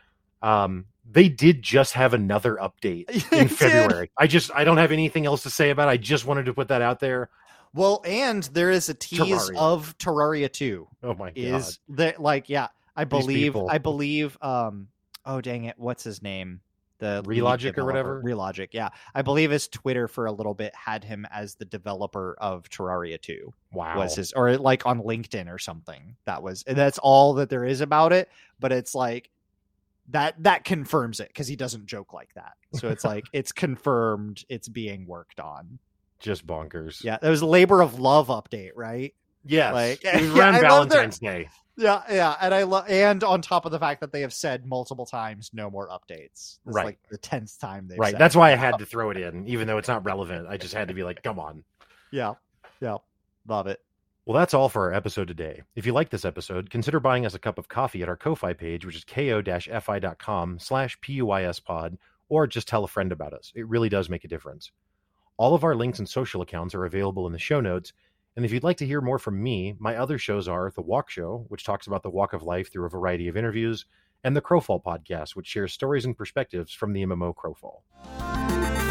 Um, they did just have another update *laughs* in did. February. I just I don't have anything else to say about. it. I just wanted to put that out there. well and there is a tease Terraria. of terraria 2 Oh my god! is that like yeah i believe i believe um oh dang it what's his name the Relogic or whatever? relogic yeah i believe his twitter for a little bit had him as the developer of terraria 2 wow. was his or like on linkedin or something that was and that's all that there is about it but it's like that that confirms it because he doesn't joke like that so it's like *laughs* it's confirmed it's being worked on just bonkers. yeah that was labor of love update right Yes. Like- it was *laughs* around their- Valentine's Day. Yeah, yeah, and I love, and on top of the fact that they have said multiple times, no more updates. It's Right. like the tenth time they Right. That's why I had to throw it in, even though it's not relevant. I just had to be like, come on. Yeah, yeah, love it. Well, that's all for our episode today. If you like this episode, consider buying us a cup of coffee at our Ko-Fi page, which is ko-fi.com slash puispod, or just tell a friend about us. It really does make a difference. All of our links and social accounts are available in the show notes. And if you'd like to hear more from me, my other shows are The Walk Show, which talks about the walk of life through a variety of interviews, and the Crowfall podcast, which shares stories and perspectives from the MMO Crowfall.